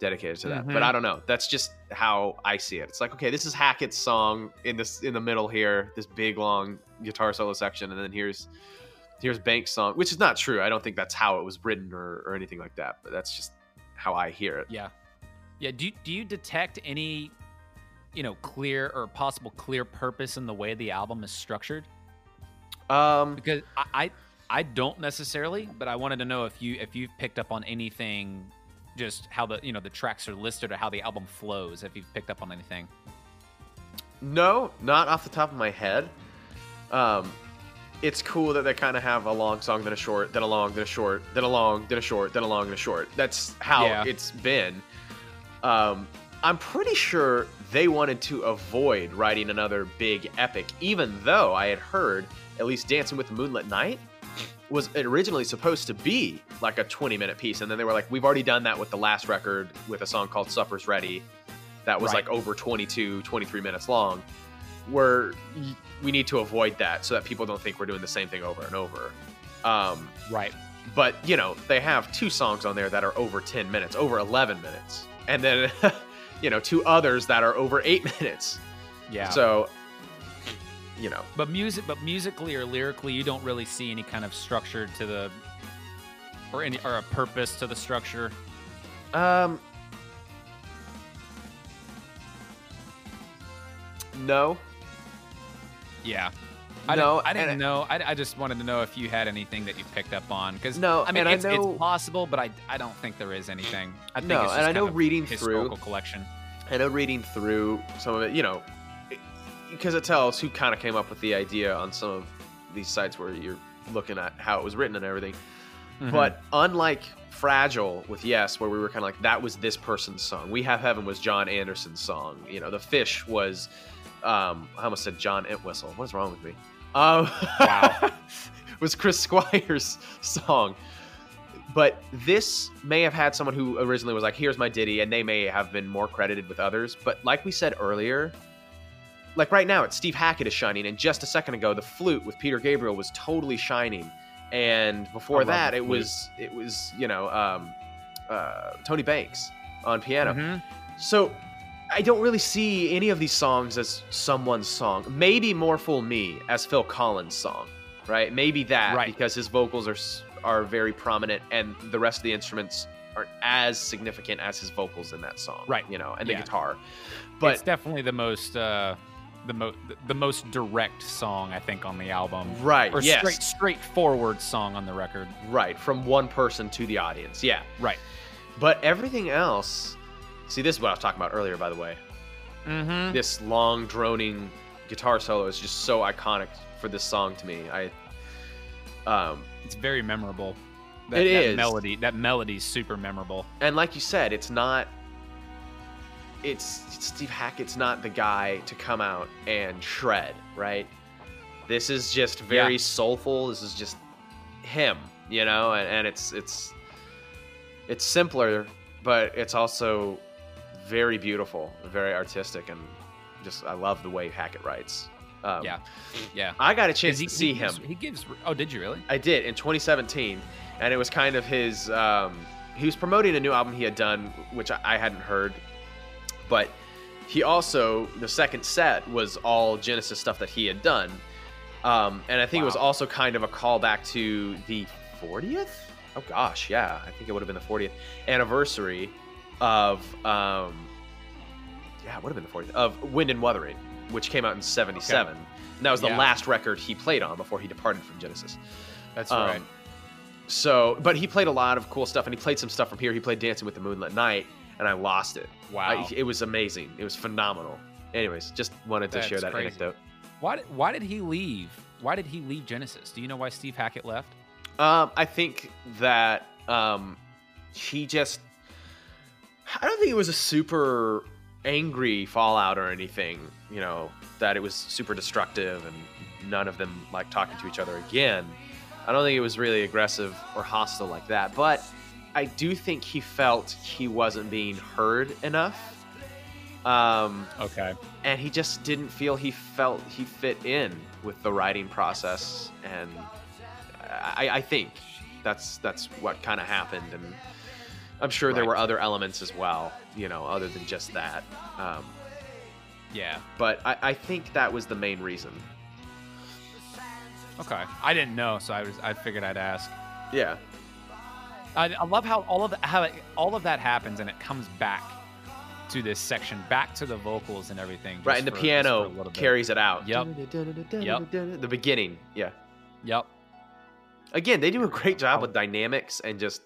dedicated to that. But Mhm. I don't know. That's just how I see it. It's like, okay, this is Hackett's song in this in the middle here, this big long guitar solo section, and then here's here's Banks' song, which is not true. I don't think that's how it was written or, or anything like that. But that's just how I hear it. Yeah. Yeah. Do you, do you detect any, you know, clear or possible clear purpose in the way the album is structured? Um, Because I, I I don't necessarily, but I wanted to know if you if you've picked up on anything, just how the you know the tracks are listed or how the album flows. If you've picked up on anything. No, not off the top of my head. Um, it's cool that they kind of have a long song, then a short, then a long, then a short, then a long, then a short, then a long, then a short. That's how Yeah. it's been. Um, I'm pretty sure they wanted to avoid writing another big epic, even though I had heard at least Dancing with the Moonlit Knight was originally supposed to be like a 20 minute piece. And then they were like, we've already done that with the last record with a song called Supper's Ready that was Right. like over 22, 23 minutes long. Where we need to avoid that so that people don't think we're doing the same thing over and over. Um, Right. but you know they have two songs on there that are over 10 minutes over 11 minutes and then (laughs) you know two others that are over eight (laughs) minutes Yeah. so you know But music, but musically or lyrically, you don't really see any kind of structure to the, or any or a purpose to the structure. um no Yeah. I No, didn't, I didn't know. I, I just wanted to know if you had anything that you picked up on. Because No, I mean and I it's, know- it's possible, but I, I don't think there is anything. I think No, it's and I know reading through- historical collection. I know reading through some of it, you know, because it tells who kind of came up with the idea on some of these sites where you're looking at how it was written and everything. Mm-hmm. But unlike Fragile with Yes, where we were kind of like, that was this person's song. We Have Heaven was Jon Anderson's song. You know, The Fish was, um, I almost said John Entwistle. What is wrong with me? Um, Wow. (laughs) was Chris Squire's song. But this may have had someone who originally was like, here's my ditty, and they may have been more credited with others. But like we said earlier, like right now, it's Steve Hackett is shining, and just a second ago, the flute with Peter Gabriel was totally shining, and before that, it was it was you know um, uh, Tony Banks on piano. Mhm. So I don't really see any of these songs as someone's song. Maybe "More Fool Me" as Phil Collins' song, right? Maybe that Right. because his vocals are are very prominent, and the rest of the instruments aren't as significant as his vocals in that song, Right. You know, and the Yeah. guitar. But it's definitely the most uh, the most the most direct song I think on the album. right, Or yes, straight straightforward song on the record. right, from one person to the audience, yeah. Right. But everything else, see, this is what I was talking about earlier, by the way. Mm-hmm. this long droning guitar solo is just so iconic for this song to me. I um It's very memorable. It that is. melody. That melody's super memorable. and like you said, it's not it's Steve Hackett's not the guy to come out and shred, right? This is just very Yeah. soulful. This is just him, you know, and, and it's it's it's simpler, but it's also very beautiful, very artistic, and just I love the way Hackett writes. Um, Yeah. Yeah. I got a chance he, to see he him. He gives. Oh, did you really? I did in 2017, and it was kind of his. Um, he was promoting a new album he had done, which I, I hadn't heard, but he also the second set was all Genesis stuff that he had done, um, and I think it was also kind of a callback to the 40th. Oh gosh, yeah, I think it would have been the 40th anniversary of. Um, yeah, it would have been the fourth of Wind and Wuthering, which came out in '77. And that was the Yeah. last record he played on before he departed from Genesis. That's Um, right. So, but he played a lot of cool stuff, and he played some stuff from here. He played Dancing with the Moonlit Knight, and I lost it. Wow. I- it was amazing. It was phenomenal. Anyways, just wanted to That's share that crazy. anecdote. why did Why did he leave? Why did he leave Genesis? Do you know why Steve Hackett left? Um, I think that um, he just. I don't think it was a super angry fallout or anything. You know that it was super destructive and none of them like talking to each other again. I don't think it was really aggressive or hostile like that. But I do think he felt he wasn't being heard enough. Um, Okay. and he just didn't feel he felt he fit in with the writing process and i, I think that's that's what kind of happened and i'm sure there were other elements as well you know other than just that um, Yeah. but I, I think that was the main reason Okay. I didn't know, so I was. I figured I'd ask. yeah I, I love how all of the, how it, all of that happens and it comes back to this section, back to the vocals and everything. right and the for- just for a piano carries it out Yep. Yep. the beginning yeah Yep. again they do a great job with dynamics and just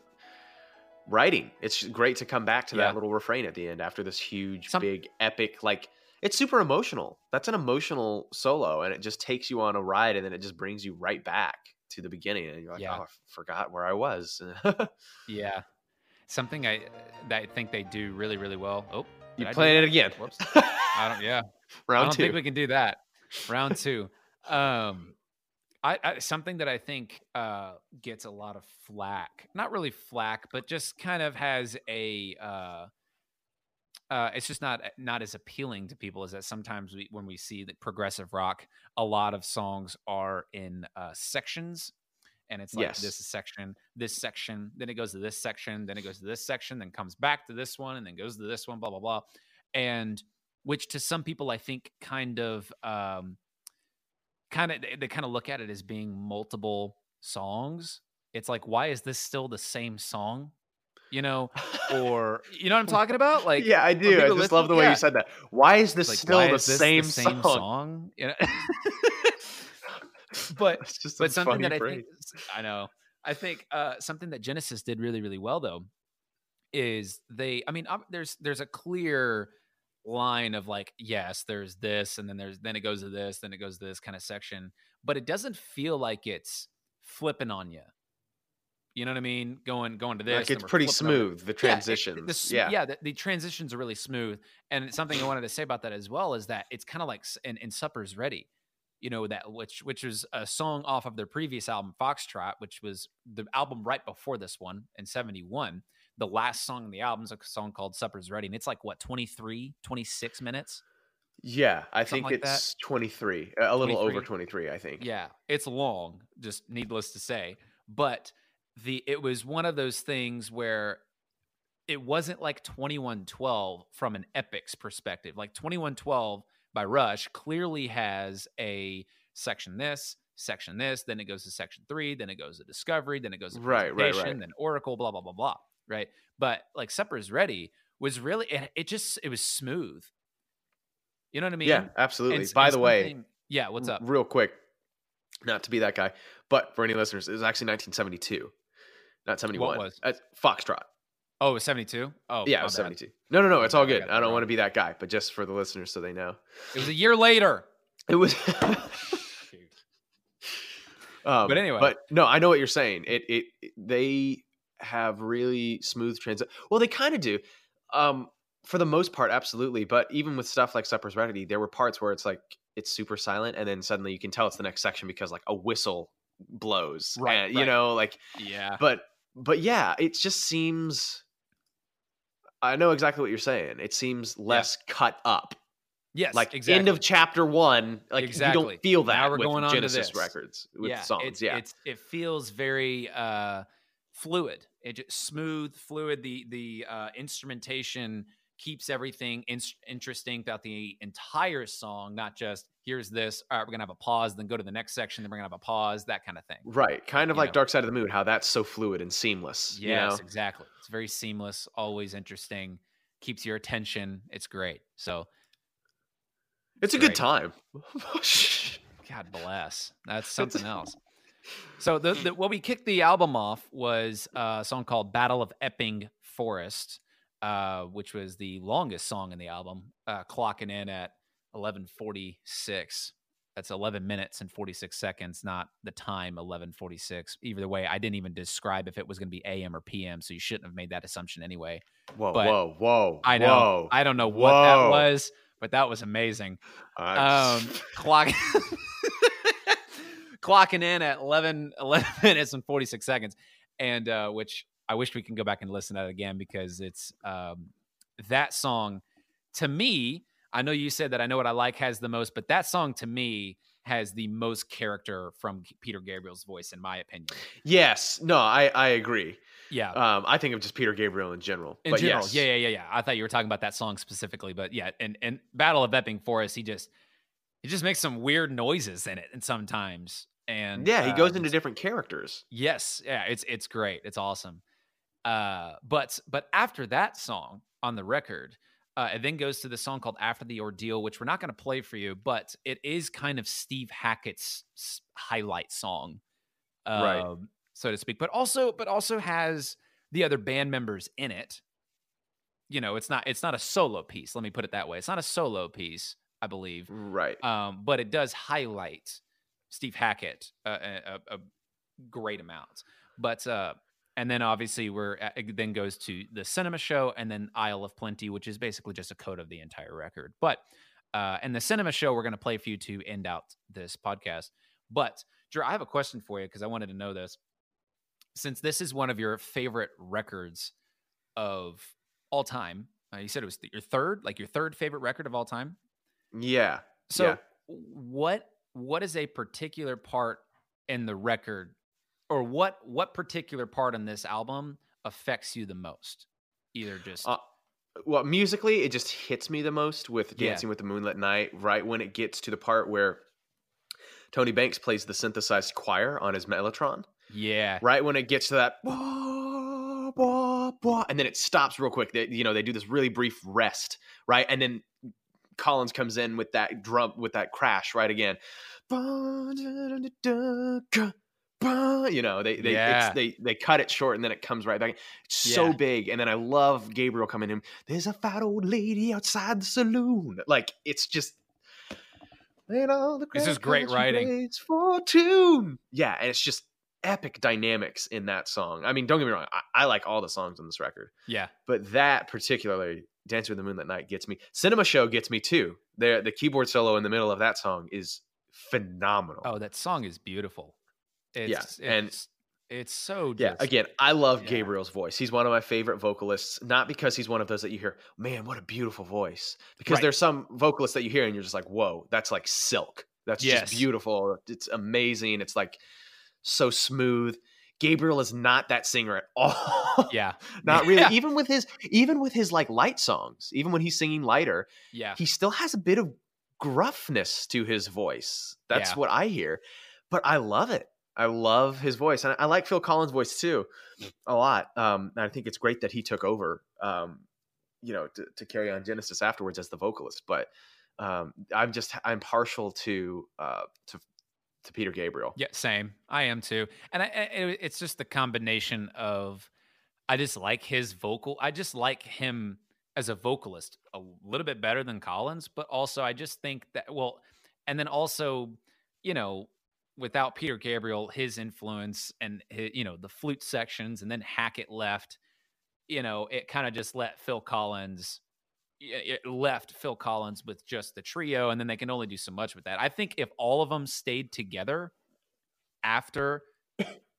writing it's great to come back to Yeah. that little refrain at the end after this huge Some- big epic like it's super emotional that's an emotional solo and it just takes you on a ride and then it just brings you right back to the beginning and you're like Yeah. oh i forgot where i was (laughs) Yeah. Something I that I think they do really really well. Oh, you do it again Whoops. (laughs) I don't. Yeah. I don't two think we can do that. Round two. Um, I, I something that I think uh, gets a lot of flack. Not really flack, but just kind of has a. Uh, uh, it's just not not as appealing to people. Is that sometimes we, when we see that progressive rock, a lot of songs are in uh, sections, and it's like Yes. this section, this section, then it goes to this section, then it goes to this section, then comes back to this one, and then goes to this one, blah blah blah, and which to some people I think kind of um kind of they, they kind of look at it as being multiple songs. It's like why is this still the same song? You know, or (laughs) you know what I'm talking about? Like yeah i do i just listen- love the way yeah. you said that why is this like, still the, is this same the same song, You know, (laughs) but it's just but something that I think I know. I think uh, something that Genesis did really really well though is they. I mean, there's there's a clear line of like yes, there's this, and then there's then it goes to this, then it goes to this kind of section, but it doesn't feel like it's flipping on you. You know what I mean? Going going to this, like it's pretty flipping over- smooth the yeah, it- transitions the yeah yeah, the, the transitions are really smooth. And something I wanted to say about that as well is that it's kind of like in, in Supper's Ready, you know that which which was a song off of their previous album Foxtrot, which was the album right before this one in 71. The last song on the album is a song called Supper's Ready. And it's like what 23, 26 minutes. Yeah, I Something think like that? it's 23, a little over 23? 23, I think. Yeah, it's long, just needless to say. But the it was one of those things where it wasn't like 2112 from an epics perspective. Like 2112 by Rush clearly has a section this, section this, then it goes to section 3, then it goes to discovery, then it goes to Right, right, right. then oracle blah blah blah blah, right? But like Supper's Ready was really it, it just it was smooth. You know what I mean? yeah, absolutely. And- By and the way, yeah, what's up? Real quick, not to be that guy, but for any listeners, it was actually 1972, not 71. What was? Uh, Foxtrot. Oh, it was 72? Oh, yeah, it was bad. 72. No, no, no, it's all bad, I good. I don't want to be that guy, but just for the listeners so they know. It was a year later. (laughs) It was. (laughs) (laughs) Um, But anyway. but no, I know what you're saying. It, it, it- they have really smooth transit. Well, they kind of do, um, for the most part, absolutely. But even with stuff like Supper's Ready, there were parts where it's like it's super silent, and then suddenly you can tell it's the next section because like a whistle blows, Right, And, You know, like Yeah. but but yeah, it just seems. I know exactly what you're saying. It seems less cut up. Yes. Like exactly. end of chapter one, like you Exactly. don't feel that Now we're with going on to Genesis this. records with yeah, songs. It's, yeah, It's it feels very uh fluid. It just smooth, fluid. The the uh instrumentation keeps everything in- interesting throughout the entire song, not just here's this, all right, we're gonna have a pause, then go to the next section, then we're gonna have a pause, that kind of thing. right. Kind of you like know. Dark Side of the Moon, how that's so fluid and seamless. Yes, you know? exactly. It's very seamless, always interesting, keeps your attention. It's great. So it's a good great. time. (laughs) God bless. That's something else. So the, the what we kicked the album off was a song called "Battle of Epping Forest," uh, which was the longest song in the album, uh, clocking in at 11:46. That's 11 minutes and 46 seconds, not the time 11:46. Either way, I didn't even describe if it was going to be AM or PM, so you shouldn't have made that assumption anyway. whoa, But whoa, whoa! I know, Whoa. I don't know what that was, but that was amazing um clock (laughs) (laughs) clocking in at 11 (laughs) 11 minutes and 46 seconds and uh which i wish we can go back and listen to that again because it's um that song to me i know you said that i know what i like has the most but that song to me has the most character from peter gabriel's voice in my opinion yes, no, I I agree. yeah Um, I think of just Peter Gabriel in general. in but general yes. yeah yeah yeah yeah i thought you were talking about that song specifically but yeah and and battle of epping forest he just he just makes some weird noises in it and sometimes and yeah, he uh, goes into different characters. yes yeah it's it's great it's awesome uh but but after that song on the record uh it then goes to the song called after the ordeal which we're not going to play for you but it is kind of steve hackett's highlight song Right. um, so to speak but also but also has the other band members in it you know it's not it's not a solo piece let me put it that way it's not a solo piece i believe Right. um, but it does highlight Steve Hackett uh, a, a, a great amount. But uh, and then obviously we're at, it then goes to the cinema show and then Aisle of Plenty, which is basically just a code of the entire record. But uh, and the cinema show we're going to play for you to end out this podcast. But Drew, I have a question for you because I wanted to know this. Since this is one of your favorite records of all time, uh, you said it was th- your third, like your third favorite record of all time. Yeah. So Yeah. what what is a particular part in the record or what what particular part on this album affects you the most? Either just Uh, well, musically, it just hits me the most with Yeah. Dancing with the Moonlit Knight, right when it gets to the part where Tony Banks plays the synthesized choir on his Mellotron. yeah. Right when it gets to that, "Wah, wah, wah," and then it stops real quick. They, you know, they do this really brief rest, right? And then Collins comes in with that drum, with that crash, right again. You know, they they Yeah. it's, they they cut it short and then it comes right back. It's so Yeah. big, and then I love Gabriel coming in. There's a fat old lady outside the saloon. Like it's just. And all the This is great writing. For tune. Yeah, and it's just epic dynamics in that song. I mean, don't get me wrong, I, I like all the songs on this record, Yeah. but that particularly, "Dance with the Moon That Night" gets me. Cinema Show gets me too. The the keyboard solo in the middle of that song is phenomenal. Oh, that song is beautiful. It's, and- it's It's so Yeah, just, again, I love yeah. Gabriel's voice. He's one of my favorite vocalists, not because he's one of those that you hear, man, what a beautiful voice. Because Right. there's some vocalists that you hear and you're just like, whoa, that's like silk. That's Yes. just beautiful. It's amazing. It's like so smooth. Gabriel is not that singer at all. (laughs) Yeah. not (laughs) really. Yeah. Even with his even with his like light songs, even when he's singing lighter, Yeah. he still has a bit of gruffness to his voice. That's Yeah. what I hear. But I love it. I love his voice. And I like Phil Collins' voice too a lot. Um, and I think it's great that he took over, um, you know, to, to carry on Genesis afterwards as the vocalist. But um, I'm just, I'm partial to, uh, to, to Peter Gabriel. Yeah, same. I am too. And I, it- it's just the combination of I just like his vocal. I just like him as a vocalist a little bit better than Collins, but also I just think that well, and then also, you know, without Peter Gabriel, his influence and hi you know the flute sections, and then Hackett left. You know, it kind of just let Phil Collins. It left Phil Collins with just the trio, and then they can only do so much with that. I think if all of them stayed together after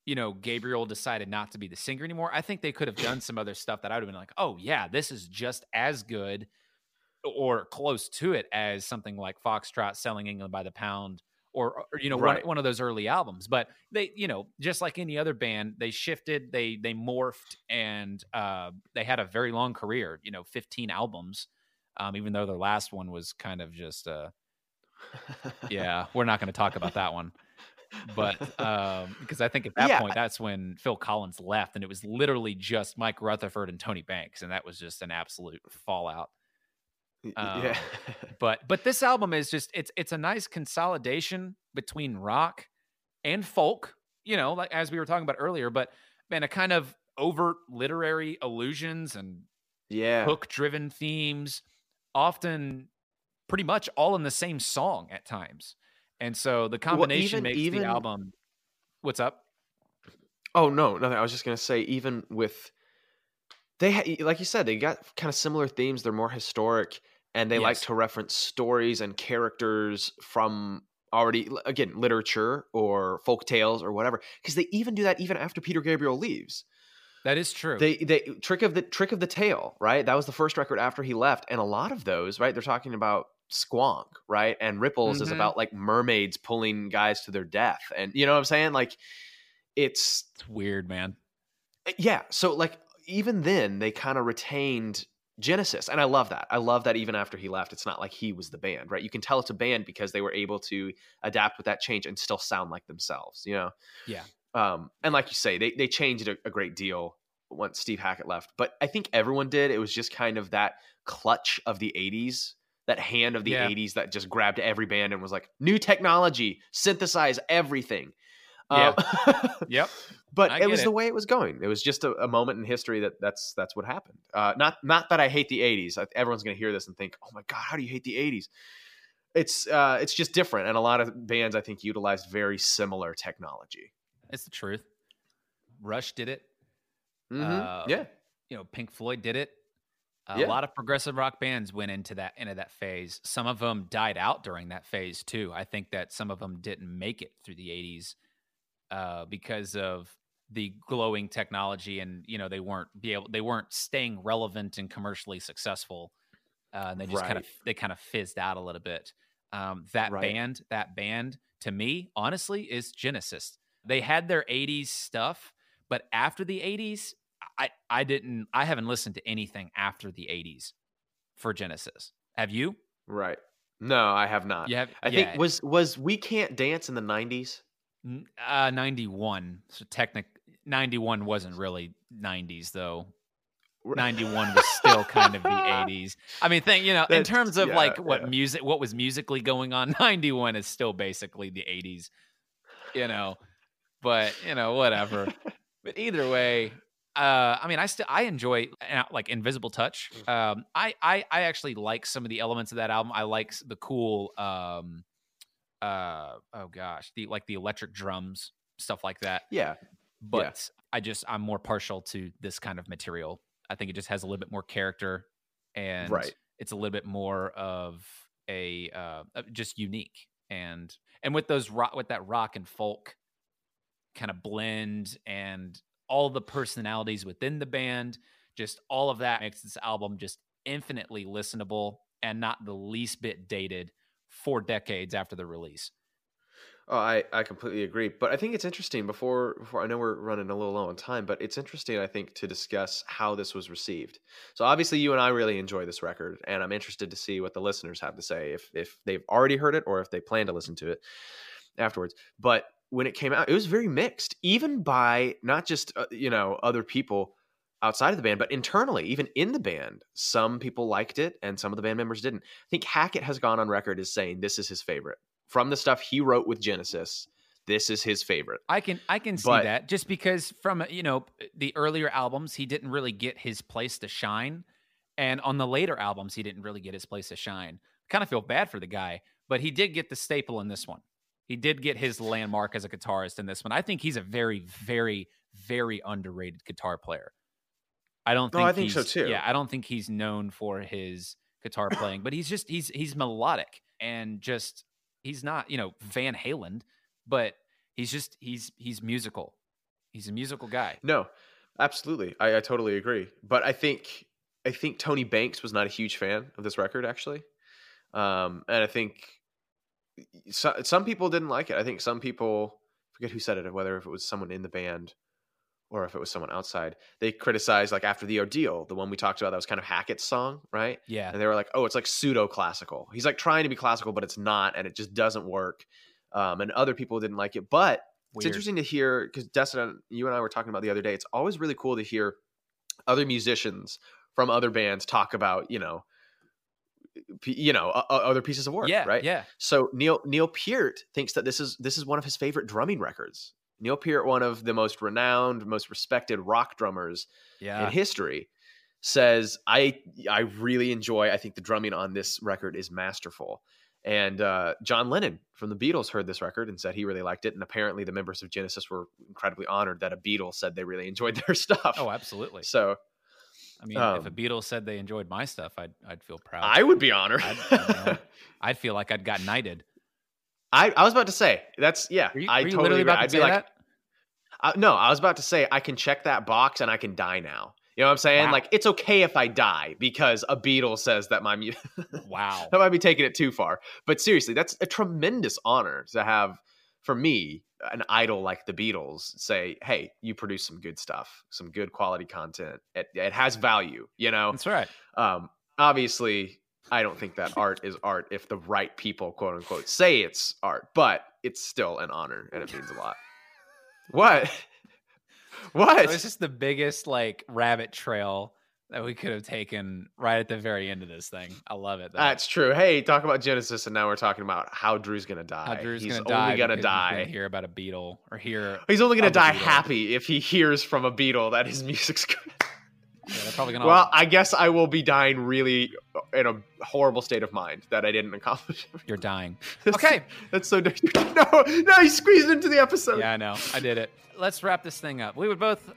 you know Gabriel decided not to be the singer anymore, I think they could have done some other stuff that I would have been like, oh yeah, this is just as good or close to it as something like Foxtrot selling England by the pound or, or, you know Right. one, one of those early albums but they you know just like any other band they shifted they they morphed and uh they had a very long career you know 15 albums um even though their last one was kind of just uh yeah we're not going to talk about that one but um because i think at that Yeah. point that's when phil collins left and it was literally just mike rutherford and tony banks and that was just an absolute fallout Um, yeah. (laughs) but but this album is just it's it's a nice consolidation between rock and folk you know like as we were talking about earlier but man a kind of overt literary allusions and yeah. hook driven themes often pretty much all in the same song at times and so the combination even- makes even- the album what's up Oh no, nothing. I was just gonna say, even with they, like you said, they got kind of similar themes. They're more historic, and they like to reference stories and characters from already again literature or folk tales or whatever. Because they even do that even after Peter Gabriel leaves. that is true They they trick of the trick of the tail, right? That was the first record after he left, and a lot of those, right? They're talking about squonk, right? And ripples is Mhm. about like mermaids pulling guys to their death, and you know what I'm saying? Like it's it's weird man uh, yeah so like even then they kind of retained genesis and i love that i love that even after he left it's not like he was the band right you can tell it's a band because they were able to adapt with that change and still sound like themselves you know Yeah. um and like you say they they changed a, a great deal once steve hackett left but i think everyone did it was just kind of that clutch of the 80s that hand of the Yeah. 80s that just grabbed every band and was like new technology synthesize everything Yeah. Um, (laughs) yep but I it was it. the way it was going. It was just a, a moment in history that that's that's what happened. Uh, not not that I hate the '80s. Everyone's going to hear this and think, "Oh my god, how do you hate the '80s?" It's uh, it's just different, and a lot of bands I think utilized very similar technology. it's the truth rush did it Mhm. Uh, yeah, you know, Pink Floyd did it. A Yeah. lot of progressive rock bands went into that into that phase. Some of them died out during that phase too. I think that some of them didn't make it through the '80s uh, because of the glowing technology, and you know they weren't be able they weren't staying relevant and commercially successful. Uh, and they just kind of they kind of fizzed out a little bit. Um, that Right. band, that band, to me, honestly, is Genesis. They had their '80s stuff, but after the '80s, I I didn't I haven't listened to anything after the 80s for Genesis. Have you? right. No, I have not. You have I yeah, think was was we can't dance in the '90s. n- uh 91. So technic 91 wasn't really 90s though. (laughs) 91 was still kind of the 80s. I mean, think you know, in terms of yeah, like what yeah. music what was musically going on, (laughs) 91 is still basically the 80s. You know. But, you know, whatever. (laughs) but either way uh i mean i still i enjoy uh, like invisible touch um i i i actually like some of the elements of that album i like the cool um uh oh gosh the like the electric drums stuff like that yeah, but i just i'm more partial to this kind of material i think it just has a little bit more character and Right. it's a little bit more of a uh just unique and and with those rock with that rock and folk kind of blend and all the personalities within the band, just all of that makes this album just infinitely listenable and not the least bit dated four decades after the release. Oh, I, I completely agree. But I think it's interesting before before I know we're running a little low on time, but it's interesting I think to discuss how this was received. So obviously you and I really enjoy this record and I'm interested to see what the listeners have to say if if they've already heard it or if they plan to listen to it afterwards. But when it came out, it was very mixed, even by not just uh, you know other people outside of the band, but internally, even in the band, some people liked it and some of the band members didn't. I think Hackett has gone on record as saying this is his favorite from the stuff he wrote with Genesis. This is his favorite. I can I can see But- that just because from you know the earlier albums he didn't really get his place to shine, and on the later albums he didn't really get his place to shine. Kind of feel bad for the guy, but he did get the staple in this one. He did get his landmark as a guitarist in this one. I think he's a very very very underrated guitar player. I don't think I think so too. Yeah, I don't think he's known for his guitar playing, but he's just he's he's melodic and just he's not you know Van Halen, but he's just he's he's musical. He's a musical guy. No, absolutely. I, I totally agree. But I think I think Tony Banks was not a huge fan of this record actually. Um, and I think so, some people didn't like it. I think some people forget who said it, whether if it was someone in the band or if it was someone outside. They criticized like after the ordeal, the one we talked about that was kind of Hackett's song, right? Yeah, and they were like, "Oh, it's like pseudo classical." He's like trying to be classical, but it's not, and it just doesn't work. Um, and other people didn't like it, but it's interesting to hear because Destin, you and I were talking about the other day. It's always really cool to hear other musicians from other bands talk about, you know, you know, o- other pieces of work, yeah, right? Yeah, So Neil Neil Peart thinks that this is this is one of his favorite drumming records. Neil Peart, one of the most renowned, most respected rock drummers yeah. in history says i i really enjoy i think the drumming on this record is masterful and uh, john lennon from the beatles heard this record and said he really liked it and apparently the members of genesis were incredibly honored that a beatle said they really enjoyed their (laughs) stuff oh, absolutely. so I mean, if a um, Beatles said they enjoyed my stuff, I'd I'd feel proud. i would be honored I'd, you know, (laughs) I'd feel like I'd got knighted. I, I was about to say that's yeah Are you, i totally literally about to i'd say be like that? uh, no i was about to say i can check that box and i can die now you know what i'm saying Wow. like it's okay if i die because a beatle says that my mu- (laughs) Wow. that might be taking it too far. But seriously, that's a tremendous honor to have for me, an idol like the Beatles say, "Hey, you produce some good stuff, some good quality content. It, it has value." You know, That's right. um, obviously, I don't think that art is art if the right people, quote unquote, say it's art, but it's still an honor and it means a lot. What? (laughs) What? It's just the biggest like rabbit trail that we could have taken right at the very end of this thing. I love it. though. That's true. Hey, talk about Genesis, and now we're talking about how Drew's gonna die. How Drew's He's gonna only die. gonna because he's die. gonna hear about a beetle or hear. He's only gonna die happy if he hears from a beetle that his (laughs) music's good. Yeah, they're probably gonna. Well, I guess I will be dying really in a horrible state of mind that I didn't accomplish. (laughs) you're dying. That's- Okay. (laughs) that's so. (laughs) No, no, you squeezed into the episode. Yeah, I know. I did it. Let's wrap this thing up. We would both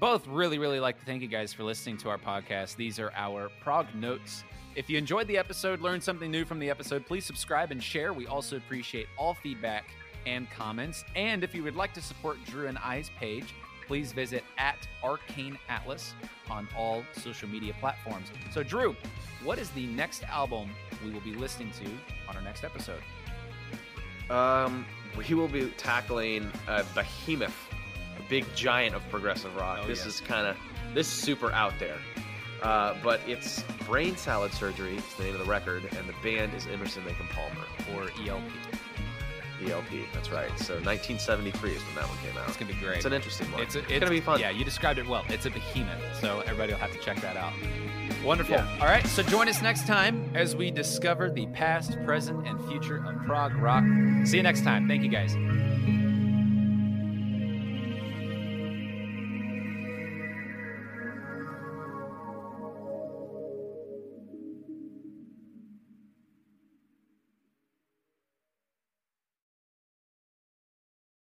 both really, really like to thank you guys for listening to our podcast. These are our Prognotes. If you enjoyed the episode, learned something new from the episode, please subscribe and share. We also appreciate all feedback and comments. And if you would like to support Drew and I's page, please visit at Arcane Atlas on all social media platforms. So, Drew, what is the next album we will be listening to on our next episode? Um, we will be tackling uh, Behemoth, a big giant of progressive rock. Oh, this yes. is kind of this is super out there. Uh, but it's Brain Salad Surgery. It's the name of the record, and the band is Emerson Lake and Palmer. Or ELP? ELP. That's right. So 1973 is when that one came out. It's going to be great. It's an interesting one. It's, a, It's gonna be fun. Yeah, you described it well. It's a behemoth, so everybody will have to check that out. Wonderful. Yeah. All right, so join us next time as we discover the past, present, and future of prog rock. See you next time. Thank you, guys.